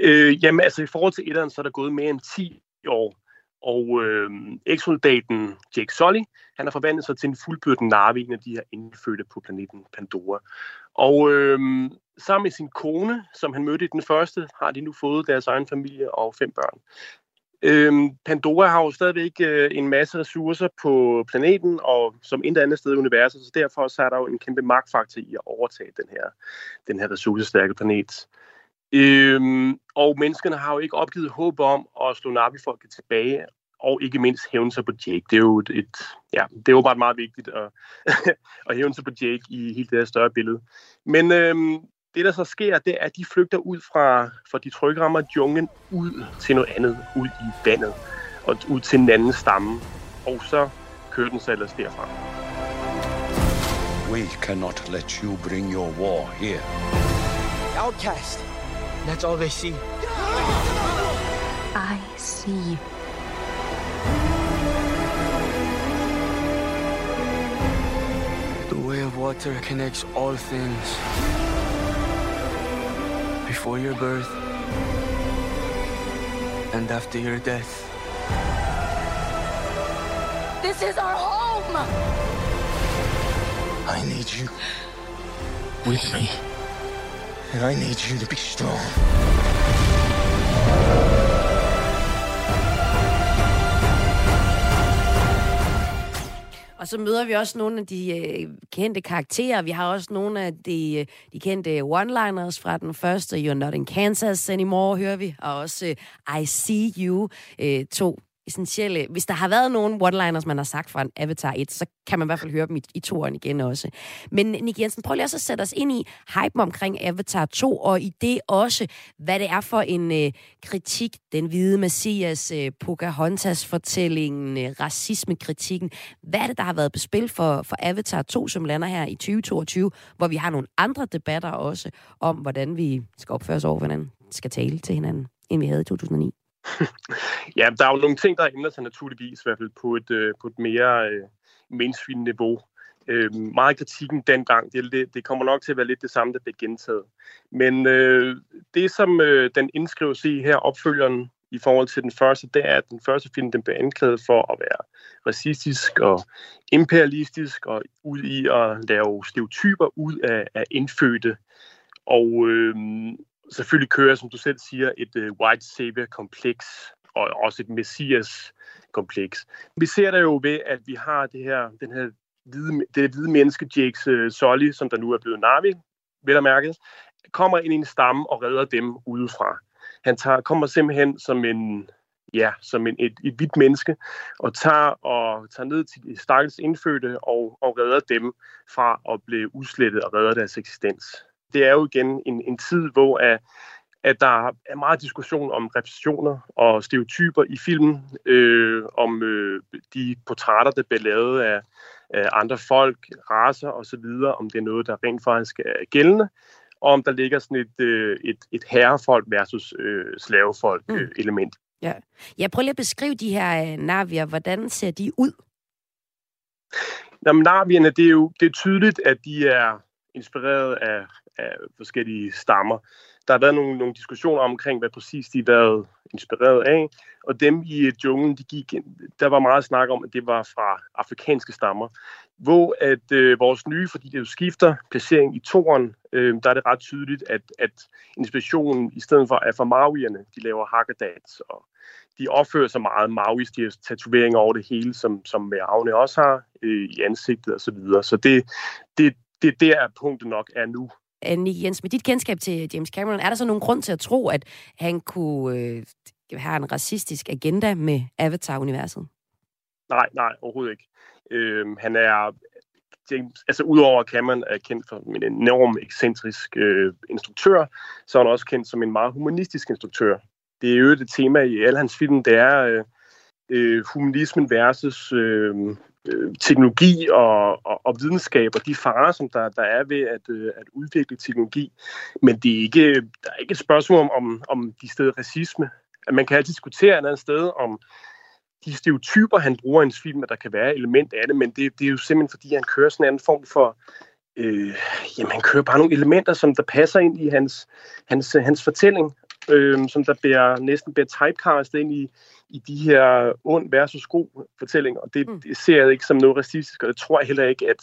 Øh, jamen altså i forhold til etteren, så er der gået mere end 10 år, og øh, eksoldaten Jake Sully, han har forvandlet sig til en fuldbyrden narve, en af de her indfødte på planeten Pandora. Og øh, sammen med sin kone, som han mødte i den første, har de nu fået deres egen familie og fem børn. Øhm, Pandora har jo stadigvæk øh, en masse ressourcer på planeten, og som intet andet sted i universet, så derfor så er der jo en kæmpe magtfaktor i at overtage den her, den her ressourcestærke planet. Øhm, og menneskerne har jo ikke opgivet håb om at slå Navi-folket tilbage, og ikke mindst hævne sig på Jake. Det er jo et, et ja, det er jo bare meget vigtigt at, at hævne sig på Jake i hele det her større billede. Men øhm, det, der så sker, det er, at de flygter ud fra, fra de trykrammer junglen ud til noget andet, ud i vandet, og ud til en anden stamme. Og så kører den sig ellers derfra. We cannot let you bring your war here. Outcast. That's all they see. I see. The way of water connects all things. Before your birth and after your death. This is our home! I need you with me. And I need you to be strong. Og så møder vi også nogle af de øh, kendte karakterer. Vi har også nogle af de, øh, de kendte one-liners fra den første. You're not in Kansas anymore, hører vi. Og også øh, I see you. Øh, to essentielle. Hvis der har været nogle one-liners, man har sagt fra en Avatar 1, så kan man i hvert fald høre dem i, i toren igen også. Men Nick Jensen, prøv lige også at sætte os ind i hype omkring Avatar 2, og i det også, hvad det er for en øh, kritik, den hvide Messias, øh, Pocahontas-fortællingen, øh, racismekritikken. Hvad er det, der har været på spil for, for Avatar 2, som lander her i 2022, hvor vi har nogle andre debatter også om, hvordan vi skal opføre os over, hinanden, skal tale til hinanden, end vi havde i 2009? Ja, der er jo nogle ting, der ændrer sig naturligvis, i hvert fald på et, øh, på et mere øh, mainstream-niveau. Øh, meget kritikken dengang, det, det, det kommer nok til at være lidt det samme, der bliver gentaget. Men øh, det, som øh, den indskrives i her, opfølgeren i forhold til den første, det er, at den første film, den bliver anklaget for at være racistisk og imperialistisk og ud i at lave stereotyper ud af, af indfødte. Og øh, selvfølgelig kører, som du selv siger, et øh, white savior-kompleks og også et messias-kompleks. Vi ser det jo ved, at vi har det her, den her hvide, det hvide menneske, Jakes øh, Solly, som der nu er blevet Navi, vel at mærke, kommer ind i en stamme og redder dem udefra. Han tager, kommer simpelthen som en, ja, som en, et, et hvidt menneske, og tager, og tager ned til de stakkels indfødte og, og redder dem fra at blive udslettet og redder deres eksistens det er jo igen en, en tid, hvor at, at der er meget diskussion om repræsentationer og stereotyper i filmen, øh, om øh, de portrætter, der bliver lavet af, af andre folk, raser osv., om det er noget, der rent faktisk er gældende, og om der ligger sådan et, øh, et, et herrefolk versus øh, slavefolk mm. øh, element. Ja. Jeg prøver lige at beskrive de her øh, navier. Hvordan ser de ud? Jamen, navierne, det er jo det er tydeligt, at de er inspireret af af forskellige stammer. Der har været nogle, nogle diskussioner omkring, hvad præcis de har været inspireret af, og dem i øh, junglen, de gik, der var meget snak om, at det var fra afrikanske stammer. Hvor at øh, vores nye, fordi det jo skifter placering i toren, øh, der er det ret tydeligt, at, at inspirationen i stedet for er fra maurierne, de laver hakkedans, og de opfører sig meget maois, de har tatoveringer over det hele, som, som Maoine også har øh, i ansigtet osv. Så, videre. så det, det, det der punktet nok er nu. Annie Jens, med dit kendskab til James Cameron, er der så nogen grund til at tro, at han kunne øh, have en racistisk agenda med Avatar-universet? Nej, nej, overhovedet ikke. Øh, han er, James, altså udover at Cameron er kendt for en enorm ekscentrisk øh, instruktør, så er han også kendt som en meget humanistisk instruktør. Det er jo et tema i alle hans film, det er øh, øh humanismen versus øh, øh, teknologi og, og, og videnskab og de farer, som der, der er ved at, øh, at udvikle teknologi. Men det er ikke, der er ikke et spørgsmål om, om, om de steder racisme. At man kan altid diskutere et andet sted om de stereotyper, han bruger i en film, at der kan være element af det, men det, det er jo simpelthen, fordi han kører sådan en anden form for øh, jamen han kører bare nogle elementer, som der passer ind i hans, hans, hans fortælling, øh, som der bliver, næsten bliver typecastet ind i, i de her ond versus god fortællinger, og det, mm. det ser jeg ikke som noget racistisk, og det tror jeg heller ikke, at,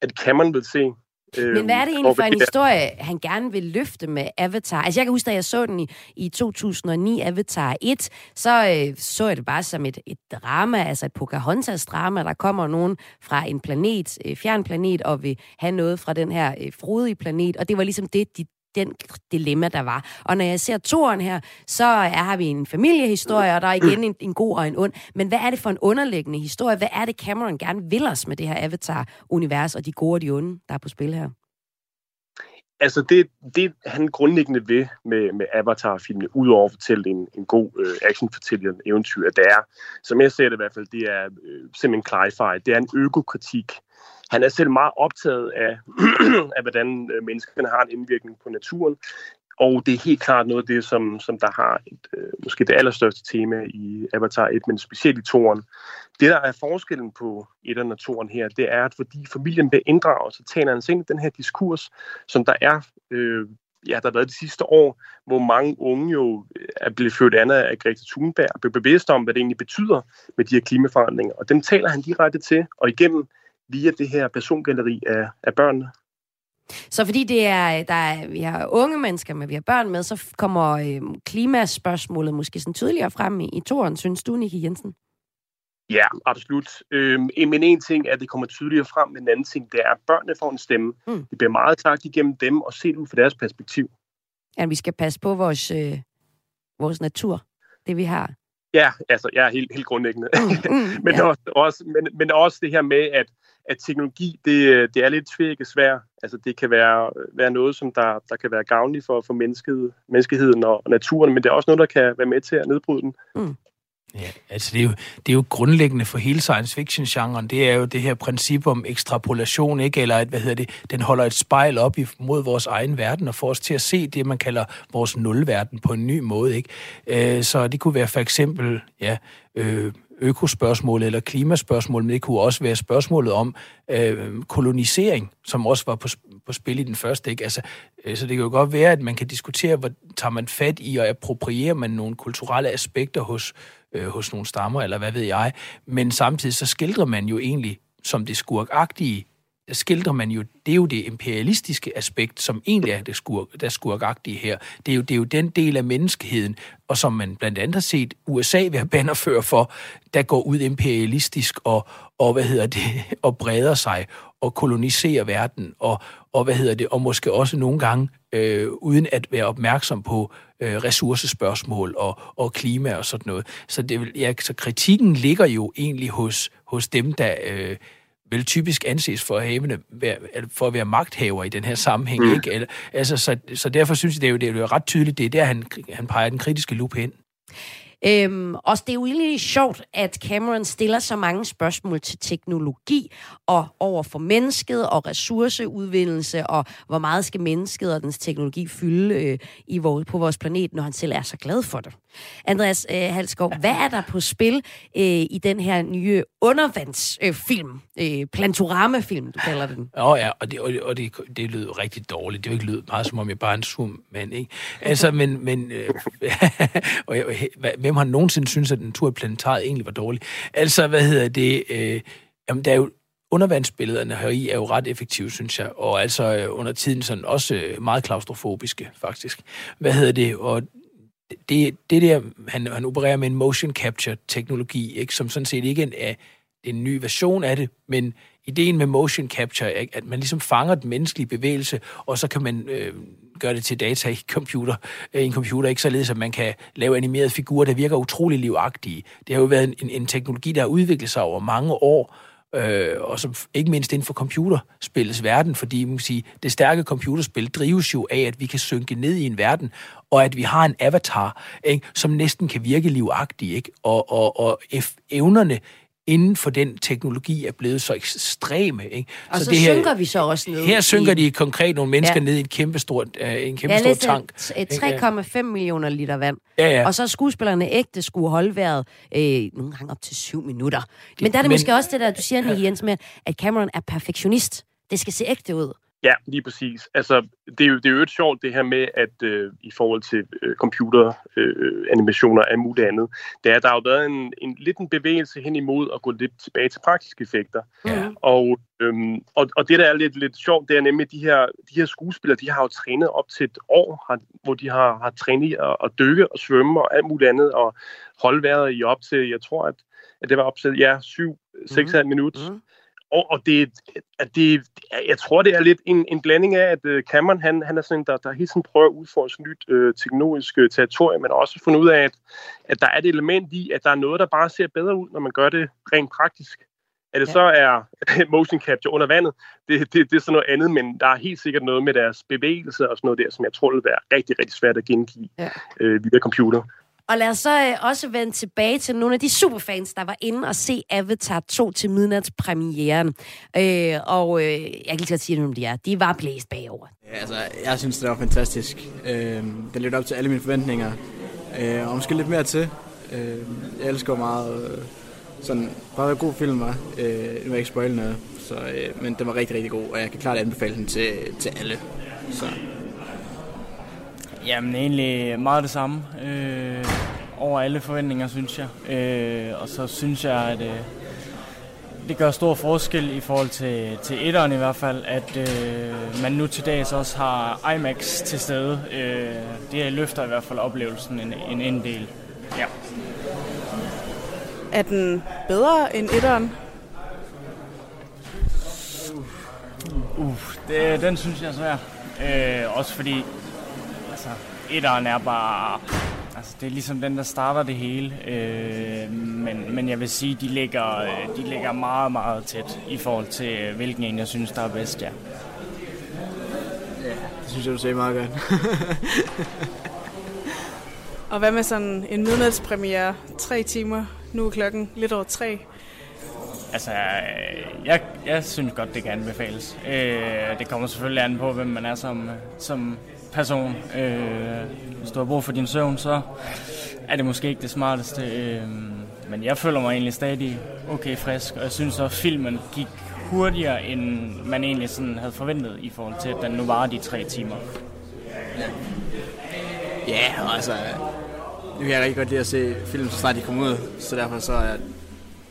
at Cameron vil se. Men hvad er det egentlig for en historie, han gerne vil løfte med Avatar? Altså jeg kan huske, da jeg så den i, i 2009, Avatar 1, så øh, så jeg det bare som et, et drama, altså et Pocahontas-drama. Der kommer nogen fra en planet, øh, fjern planet, og vil have noget fra den her øh, frodige planet, og det var ligesom det, de den dilemma, der var. Og når jeg ser toren her, så er, har vi en familiehistorie, og der er igen en, en god og en ond. Men hvad er det for en underliggende historie? Hvad er det, Cameron gerne vil os med det her Avatar-univers og de gode og de onde, der er på spil her? altså det, det han grundlæggende ved med, med Avatar-filmene, udover at fortælle en, en god øh, actionfortælling eventyr, det er, som jeg ser det i hvert fald, det er øh, simpelthen Clyfy, det er en økokritik. Han er selv meget optaget af, af hvordan øh, menneskerne har en indvirkning på naturen, og det er helt klart noget af det, som, som der har et, øh, måske det allerstørste tema i Avatar 1, men specielt i toren. Det, der er forskellen på et og toren her, det er, at fordi familien bliver inddraget, så taler han ind i den her diskurs, som der er øh, ja, der har været de sidste år, hvor mange unge jo øh, er blevet født andet af Greta Thunberg og bliver bevidste om, hvad det egentlig betyder med de her klimaforandringer. Og dem taler han direkte til, og igennem via det her persongalleri af, af børnene. Så fordi det er, der er, vi har unge mennesker med, vi har børn med, så kommer øh, klimaspørgsmålet måske sådan tydeligere frem i, i toren, synes du, Nicky Jensen? Ja, absolut. Øhm, men en ting er, at det kommer tydeligere frem, men en anden ting, det er, at børnene får en stemme. Mm. Det bliver meget sagt igennem dem og set ud fra deres perspektiv. Ja, vi skal passe på vores, øh, vores natur, det vi har. Ja, altså, jeg ja, er helt, helt grundlæggende. Mm, mm, men, ja. også, også, men, men også det her med, at, at teknologi, det, det er lidt tvækket svært. Altså, det kan være, være noget, som der, der kan være gavnligt for, for mennesket, menneskeheden og, naturen, men det er også noget, der kan være med til at nedbryde den. Mm. Ja, altså det er, jo, det er jo grundlæggende for hele science fiction-genren. Det er jo det her princip om ekstrapolation, ikke? Eller at, hvad hedder det, den holder et spejl op mod vores egen verden og får os til at se det, man kalder vores nulverden på en ny måde, ikke? Øh, så det kunne være for eksempel, ja, øh, økospørgsmål eller klimaspørgsmål, men det kunne også være spørgsmålet om øh, kolonisering, som også var på, på spil i den første. Ikke? Altså, øh, så det kan jo godt være, at man kan diskutere, hvor tager man fat i, og approprierer man nogle kulturelle aspekter hos, øh, hos nogle stammer, eller hvad ved jeg. Men samtidig så skildrer man jo egentlig som det skurkagtige skildrer man jo, det er jo det imperialistiske aspekt, som egentlig er det skurk, der skurkagtige her. Det er, jo, det er jo den del af menneskeheden, og som man blandt andet har set USA være bannerfører for, der går ud imperialistisk og, og hvad hedder det, og breder sig og koloniserer verden, og, og hvad hedder det, og måske også nogle gange, øh, uden at være opmærksom på øh, ressourcespørgsmål og, og klima og sådan noget. Så, det, ja, så kritikken ligger jo egentlig hos, hos dem, der... Øh, vel typisk anses for, havene, for at være magthaver i den her sammenhæng. Mm. Ikke? Eller, altså, så, så derfor synes jeg, det er jo, det er jo ret tydeligt, det er der, han, han peger den kritiske lup hen. Øhm, og det er jo egentlig sjovt, at Cameron stiller så mange spørgsmål til teknologi og over for mennesket og ressourceudvindelse, og hvor meget skal mennesket og dens teknologi fylde øh, i vores, på vores planet, når han selv er så glad for det. Andreas øh, Halskov, hvad er der på spil øh, i den her nye undervandsfilm, øh, øh, Plantorama-film, du kalder den? Åh ja, og det, og det, og det, det lyder rigtig dårligt. Det vil ikke lyde meget, som om jeg bare er en sum mand, ikke? Altså, men, men øh, og, hvem har nogensinde synes at den tur i planetariet egentlig var dårlig? Altså, hvad hedder det? Øh, jamen, der er jo undervandsbillederne heri er jo ret effektive, synes jeg, og altså øh, under tiden sådan også øh, meget klaustrofobiske, faktisk. Hvad hedder det? Og det, det der, han, han opererer med en motion capture teknologi, ikke, som sådan set ikke en, er en ny version af det, men ideen med motion capture, er, at man ligesom fanger den menneskelige bevægelse, og så kan man øh, gøre det til data i computer, øh, en computer, ikke således, at man kan lave animerede figurer, der virker utrolig livagtige. Det har jo været en, en teknologi, der har udviklet sig over mange år, øh, og som ikke mindst inden for computerspillets verden, fordi man kan sige, det stærke computerspil drives jo af, at vi kan synke ned i en verden, og at vi har en avatar, ikke, som næsten kan virke livagtig, ikke? Og, og, og evnerne inden for den teknologi er blevet så ekstreme. Ikke? Og så, så det her, synker vi så også ned. Her synker i, de konkret nogle mennesker ja. ned i en kæmpe stor, uh, en kæmpe stor tank. 3,5 millioner liter vand. Ja, ja. Og så skuespillerne ægte skulle holde vejret øh, nogle gange op til syv minutter. Men der er det Men, måske også det der, du siger, Nick Jens, med, at Cameron er perfektionist. Det skal se ægte ud. Ja, lige præcis. Altså, det er jo, det er jo et sjovt det her med, at øh, i forhold til øh, computeranimationer øh, og muligt andet, det er, der har jo været en, en lidt en bevægelse hen imod at gå lidt tilbage til praktiske effekter. Ja. Og, øhm, og, og det, der er lidt, lidt sjovt, det er nemlig, at de her, de her skuespillere, de har jo trænet op til et år, har, hvor de har, har trænet i at, at dykke og svømme og alt muligt andet, og holde vejret i op til, jeg tror, at, at det var op til, ja, 7-6,5 mm. minutter. Mm og, og det, at det, jeg tror, det er lidt en, en blanding af, at uh, Cameron, han, han er sådan der, der hele tiden prøver at udfordre nyt uh, teknologisk uh, territorium, men også fundet ud af, at, at der er et element i, at der er noget, der bare ser bedre ud, når man gør det rent praktisk. At det ja. så er motion capture under vandet, det, det, det er sådan noget andet, men der er helt sikkert noget med deres bevægelse og sådan noget der, som jeg tror vil være rigtig, rigtig svært at gengive ja. øh, via computer. Og lad os så øh, også vende tilbage til nogle af de superfans, der var inde og se Avatar 2 til midnatspremieren. Øh, og øh, jeg kan lige sige, hvem de er. De var blæst bagover. Ja, altså, jeg synes, det var fantastisk. Øh, det levede op til alle mine forventninger. Øh, og måske lidt mere til. Øh, jeg elsker meget øh, sådan, bare en god film, var. Øh, nu vil jeg ikke spoil noget. Så, øh, men den var rigtig, rigtig god, og jeg kan klart anbefale den til, til alle. Så. Jamen egentlig meget det samme. Øh, over alle forventninger, synes jeg. Øh, og så synes jeg, at øh, det gør stor forskel i forhold til, til etteren i hvert fald, at øh, man nu til dags også har IMAX til stede. Øh, det løfter i hvert fald oplevelsen en, en, en del. Ja. Er den bedre end etteren? Uh, det, den synes jeg er svær. Øh, også fordi altså, etteren er bare... Altså, det er ligesom den, der starter det hele. Øh, men, men jeg vil sige, de ligger, de ligger meget, meget tæt i forhold til, hvilken en jeg synes, der er bedst, ja. Ja, det synes jeg, du sagde meget godt. Og hvad med sådan en midnatspremiere? Tre timer. Nu er klokken lidt over tre. Altså, jeg, jeg synes godt, det kan anbefales. Øh, det kommer selvfølgelig an på, hvem man er som, som person. Øh, hvis du har brug for din søvn, så er det måske ikke det smarteste. Øh, men jeg føler mig egentlig stadig okay frisk, og jeg synes også, at filmen gik hurtigere, end man egentlig sådan havde forventet i forhold til, at den nu var de tre timer. Ja, ja altså, nu kan jeg rigtig godt lide at se film, så snart de kommer ud, så derfor så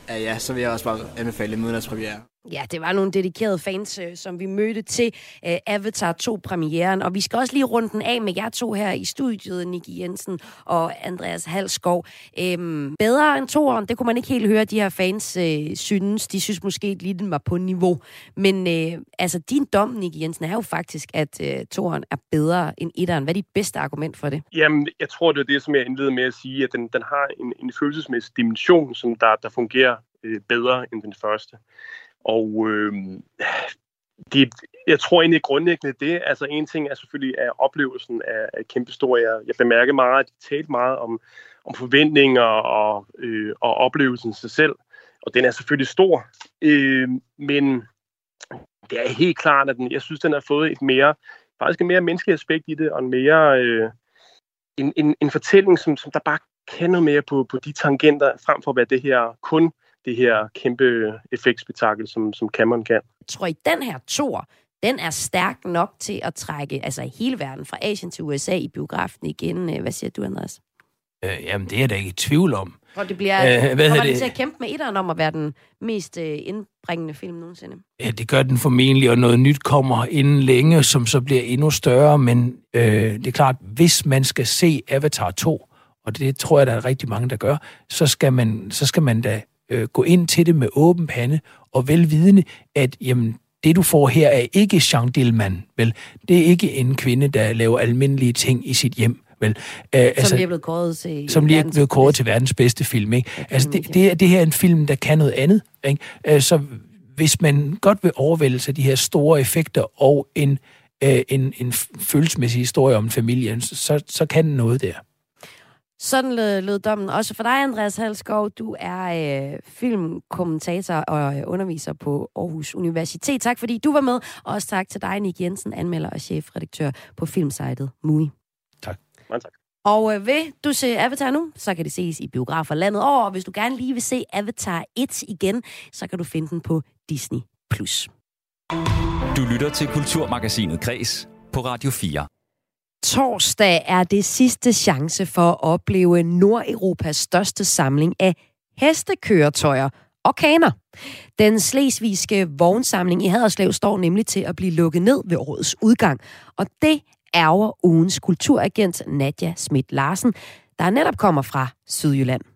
er, ja, så vil jeg også bare anbefale en. Ja, det var nogle dedikerede fans, øh, som vi mødte til øh, Avatar 2-premieren. Og vi skal også lige runde den af med jer to her i studiet, Niki Jensen og Andreas Halskov. Øhm, bedre end toeren, det kunne man ikke helt høre, de her fans øh, synes. De synes måske lige, den var på niveau. Men øh, altså, din dom, Niki Jensen, er jo faktisk, at øh, toeren er bedre end etteren. Hvad er dit bedste argument for det? Jamen, jeg tror, det er det, som jeg indleder med at sige, at den, den har en, en følelsesmæssig dimension, som der, der fungerer øh, bedre end den første. Og øh, det, jeg tror egentlig grundlæggende det, altså en ting er selvfølgelig af oplevelsen af, af kæmpe historier. Jeg bemærker meget, at de talte meget om, om forventninger og, øh, og oplevelsen sig selv. Og den er selvfølgelig stor. Øh, men det er helt klart, at den, jeg synes, den har fået et mere, faktisk et mere menneskeligt aspekt i det, og en mere øh, en, en, en fortælling, som, som der bare kan noget mere på, på de tangenter, frem for at være det her kun det her kæmpe effektspektakel, som, som Cameron kan. Jeg tror, i den her tor, den er stærk nok til at trække altså hele verden, fra Asien til USA i biografen igen. Hvad siger du, Andreas? Øh, jamen, det er der ikke i tvivl om. Og det bliver, øh, hvad kommer det til at kæmpe med etteren om at være den mest øh, indbringende film nogensinde? Ja, det gør den formentlig, og noget nyt kommer inden længe, som så bliver endnu større, men øh, det er klart, hvis man skal se Avatar 2, og det tror jeg, der er rigtig mange, der gør, så skal man, så skal man da øh, gå ind til det med åben pande og velvidende, at jamen, det du får her er ikke Jean Dillman, vel? Det er ikke en kvinde, der laver almindelige ting i sit hjem, vel? Æ, som altså, lige er blevet kåret til Som lige er blevet kåret til verdens bedste film, ikke? Altså, det, det, det her er en film, der kan noget andet, ikke? Æ, så hvis man godt vil overvælde sig de her store effekter og en, øh, en, en følelsesmæssig historie om familien, så, så kan noget der. Sådan lød, lød dommen også for dig, Andreas Halskov. Du er øh, filmkommentator og øh, underviser på Aarhus Universitet. Tak fordi du var med, og også tak til dig, Nick Jensen, anmelder og chefredaktør på filmsejtet MUI. Tak. Mange tak. Og øh, vil du se Avatar nu, så kan det ses i biografer landet over. Og hvis du gerne lige vil se Avatar 1 igen, så kan du finde den på Disney+. Du lytter til Kulturmagasinet Kres på Radio 4. Torsdag er det sidste chance for at opleve Nordeuropas største samling af hestekøretøjer og kaner. Den slesvigske vognsamling i Haderslev står nemlig til at blive lukket ned ved årets udgang. Og det ærger ugens kulturagent Nadja Schmidt Larsen, der netop kommer fra Sydjylland.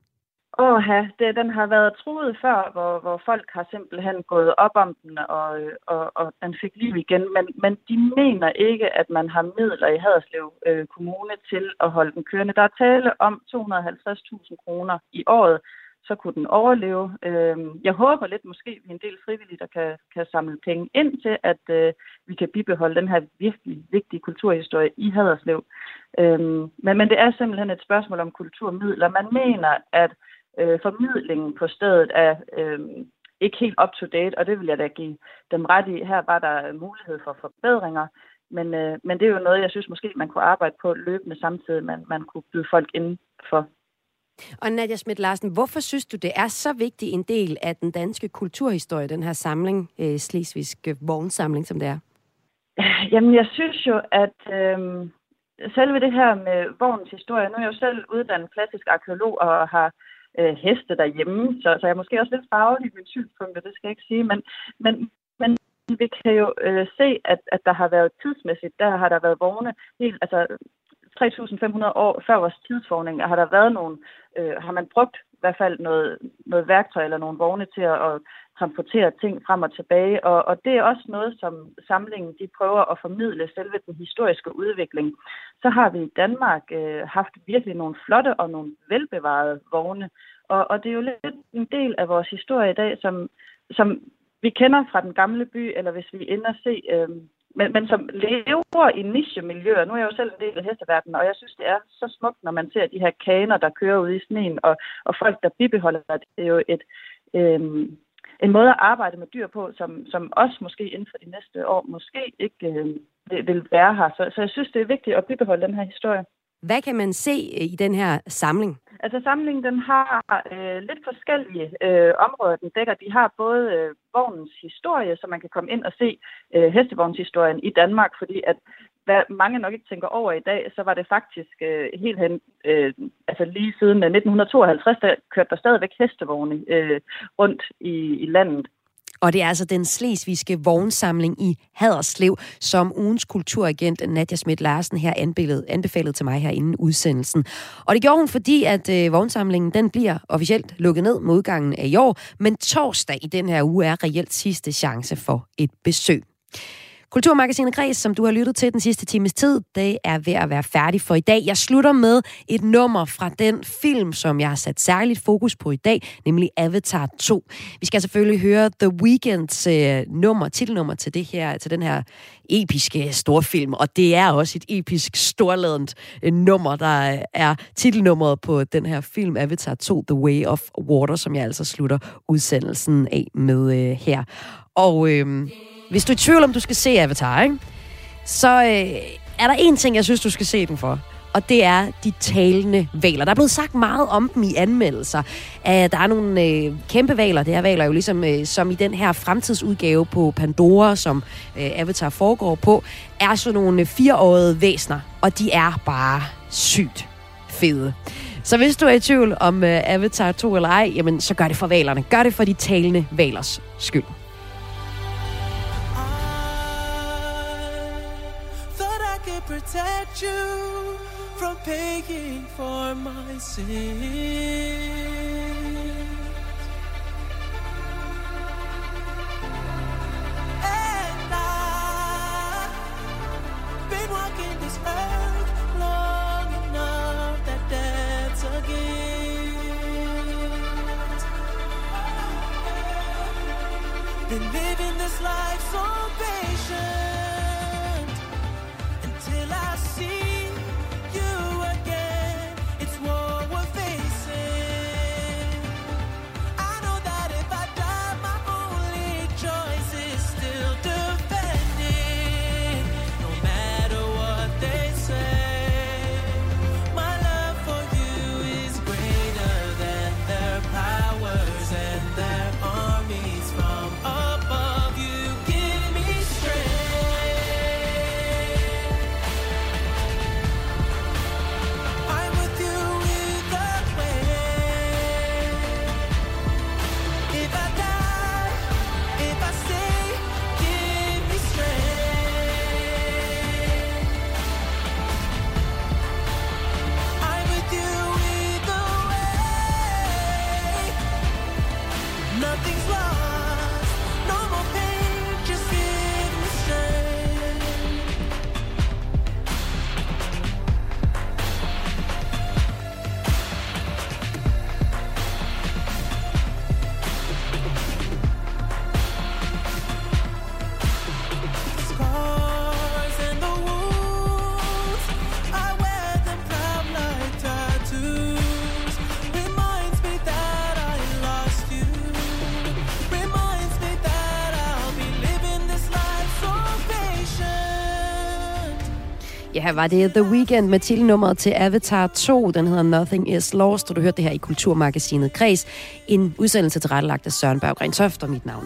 Åh, det, den har været truet før, hvor, hvor folk har simpelthen gået op om den, og, og, og den fik liv igen. Men, men de mener ikke, at man har midler i Haderslev øh, Kommune til at holde den kørende. Der er tale om 250.000 kroner i året, så kunne den overleve. Øh, jeg håber lidt måske, at vi er en del frivillige, der kan, kan samle penge ind til, at øh, vi kan bibeholde den her virkelig vigtige kulturhistorie i Haderslev. Øh, men, men det er simpelthen et spørgsmål om kulturmidler. Man mener, at øh, formidlingen på stedet er øh, ikke helt up to date, og det vil jeg da give dem ret i. Her var der mulighed for forbedringer, men, øh, men det er jo noget, jeg synes måske, man kunne arbejde på løbende samtidig, man, man kunne byde folk ind for. Og Nadia Schmidt Larsen, hvorfor synes du, det er så vigtig en del af den danske kulturhistorie, den her samling, øh, Slesvigske vognsamling, som det er? Jamen, jeg synes jo, at øh, selve det her med vognens historie, nu er jeg jo selv uddannet klassisk arkeolog og har øh, Øh, heste derhjemme, så, så jeg er måske også lidt farvet i mine synspunkter, det skal jeg ikke sige, men, men, men vi kan jo øh, se, at, at der har været tidsmæssigt, der har der været vogne, helt, altså 3.500 år før vores tidsforning, har der været nogle, øh, har man brugt i hvert fald noget, noget værktøj eller nogle vogne til at, at transportere ting frem og tilbage. Og, og det er også noget, som samlingen de prøver at formidle selve den historiske udvikling. Så har vi i Danmark øh, haft virkelig nogle flotte og nogle velbevarede vogne. Og, og det er jo lidt en del af vores historie i dag, som, som vi kender fra den gamle by, eller hvis vi ender se øh, men, men som lever i nichemiljøer. Nu er jeg jo selv en del af hesteverdenen, og jeg synes, det er så smukt, når man ser de her kaner, der kører ud i sneen, og, og folk, der bibeholder det. Det er jo et, øhm, en måde at arbejde med dyr på, som, som også måske inden for de næste år måske ikke øh, vil, vil være her. Så, så jeg synes, det er vigtigt at bibeholde den her historie. Hvad kan man se i den her samling? Altså samlingen den har øh, lidt forskellige øh, områder, den dækker. De har både øh, vognens historie, så man kan komme ind og se øh, hestevognshistorien i Danmark, fordi at hvad mange nok ikke tænker over i dag, så var det faktisk øh, helt hen, øh, altså lige siden øh, 1952, der kørte der stadigvæk hestevogne øh, rundt i, i landet. Og det er altså den slesvigske vognsamling i Haderslev, som ugens kulturagent Nadia Schmidt Larsen her anbefalede, anbefalede til mig her inden udsendelsen. Og det gjorde hun, fordi at øh, vognsamlingen den bliver officielt lukket ned mod udgangen af i år, men torsdag i den her uge er reelt sidste chance for et besøg. Kulturmagasinet Græs, som du har lyttet til den sidste times tid, det er ved at være færdig for i dag. Jeg slutter med et nummer fra den film, som jeg har sat særligt fokus på i dag, nemlig Avatar 2. Vi skal selvfølgelig høre The Weeknds øh, nummer, titelnummer til, det her, til den her episke storfilm, og det er også et episk storladent øh, nummer, der øh, er titelnummeret på den her film, Avatar 2, The Way of Water, som jeg altså slutter udsendelsen af med øh, her. Og... Øh, hvis du er i tvivl om, du skal se Avatar, ikke? så øh, er der en ting, jeg synes, du skal se den for. Og det er de talende valer. Der er blevet sagt meget om dem i anmeldelser. Uh, der er nogle øh, kæmpe valer. Det er valer jo ligesom øh, som i den her fremtidsudgave på Pandora, som øh, Avatar foregår på, er sådan nogle øh, fireårige væsner. Og de er bare sygt fede. Så hvis du er i tvivl om uh, Avatar 2 eller ej, jamen så gør det for valerne. Gør det for de talende valers skyld. Protect you from paying for my sins. And I've been walking this earth long enough that that's a gift. Been living this life so Ja, var det The Weekend med titelnummeret til Avatar 2. Den hedder Nothing Is Lost, og du hørte det her i Kulturmagasinet Kreds. En udsendelse tilrettelagt af Søren Berggren Toft og mit navn.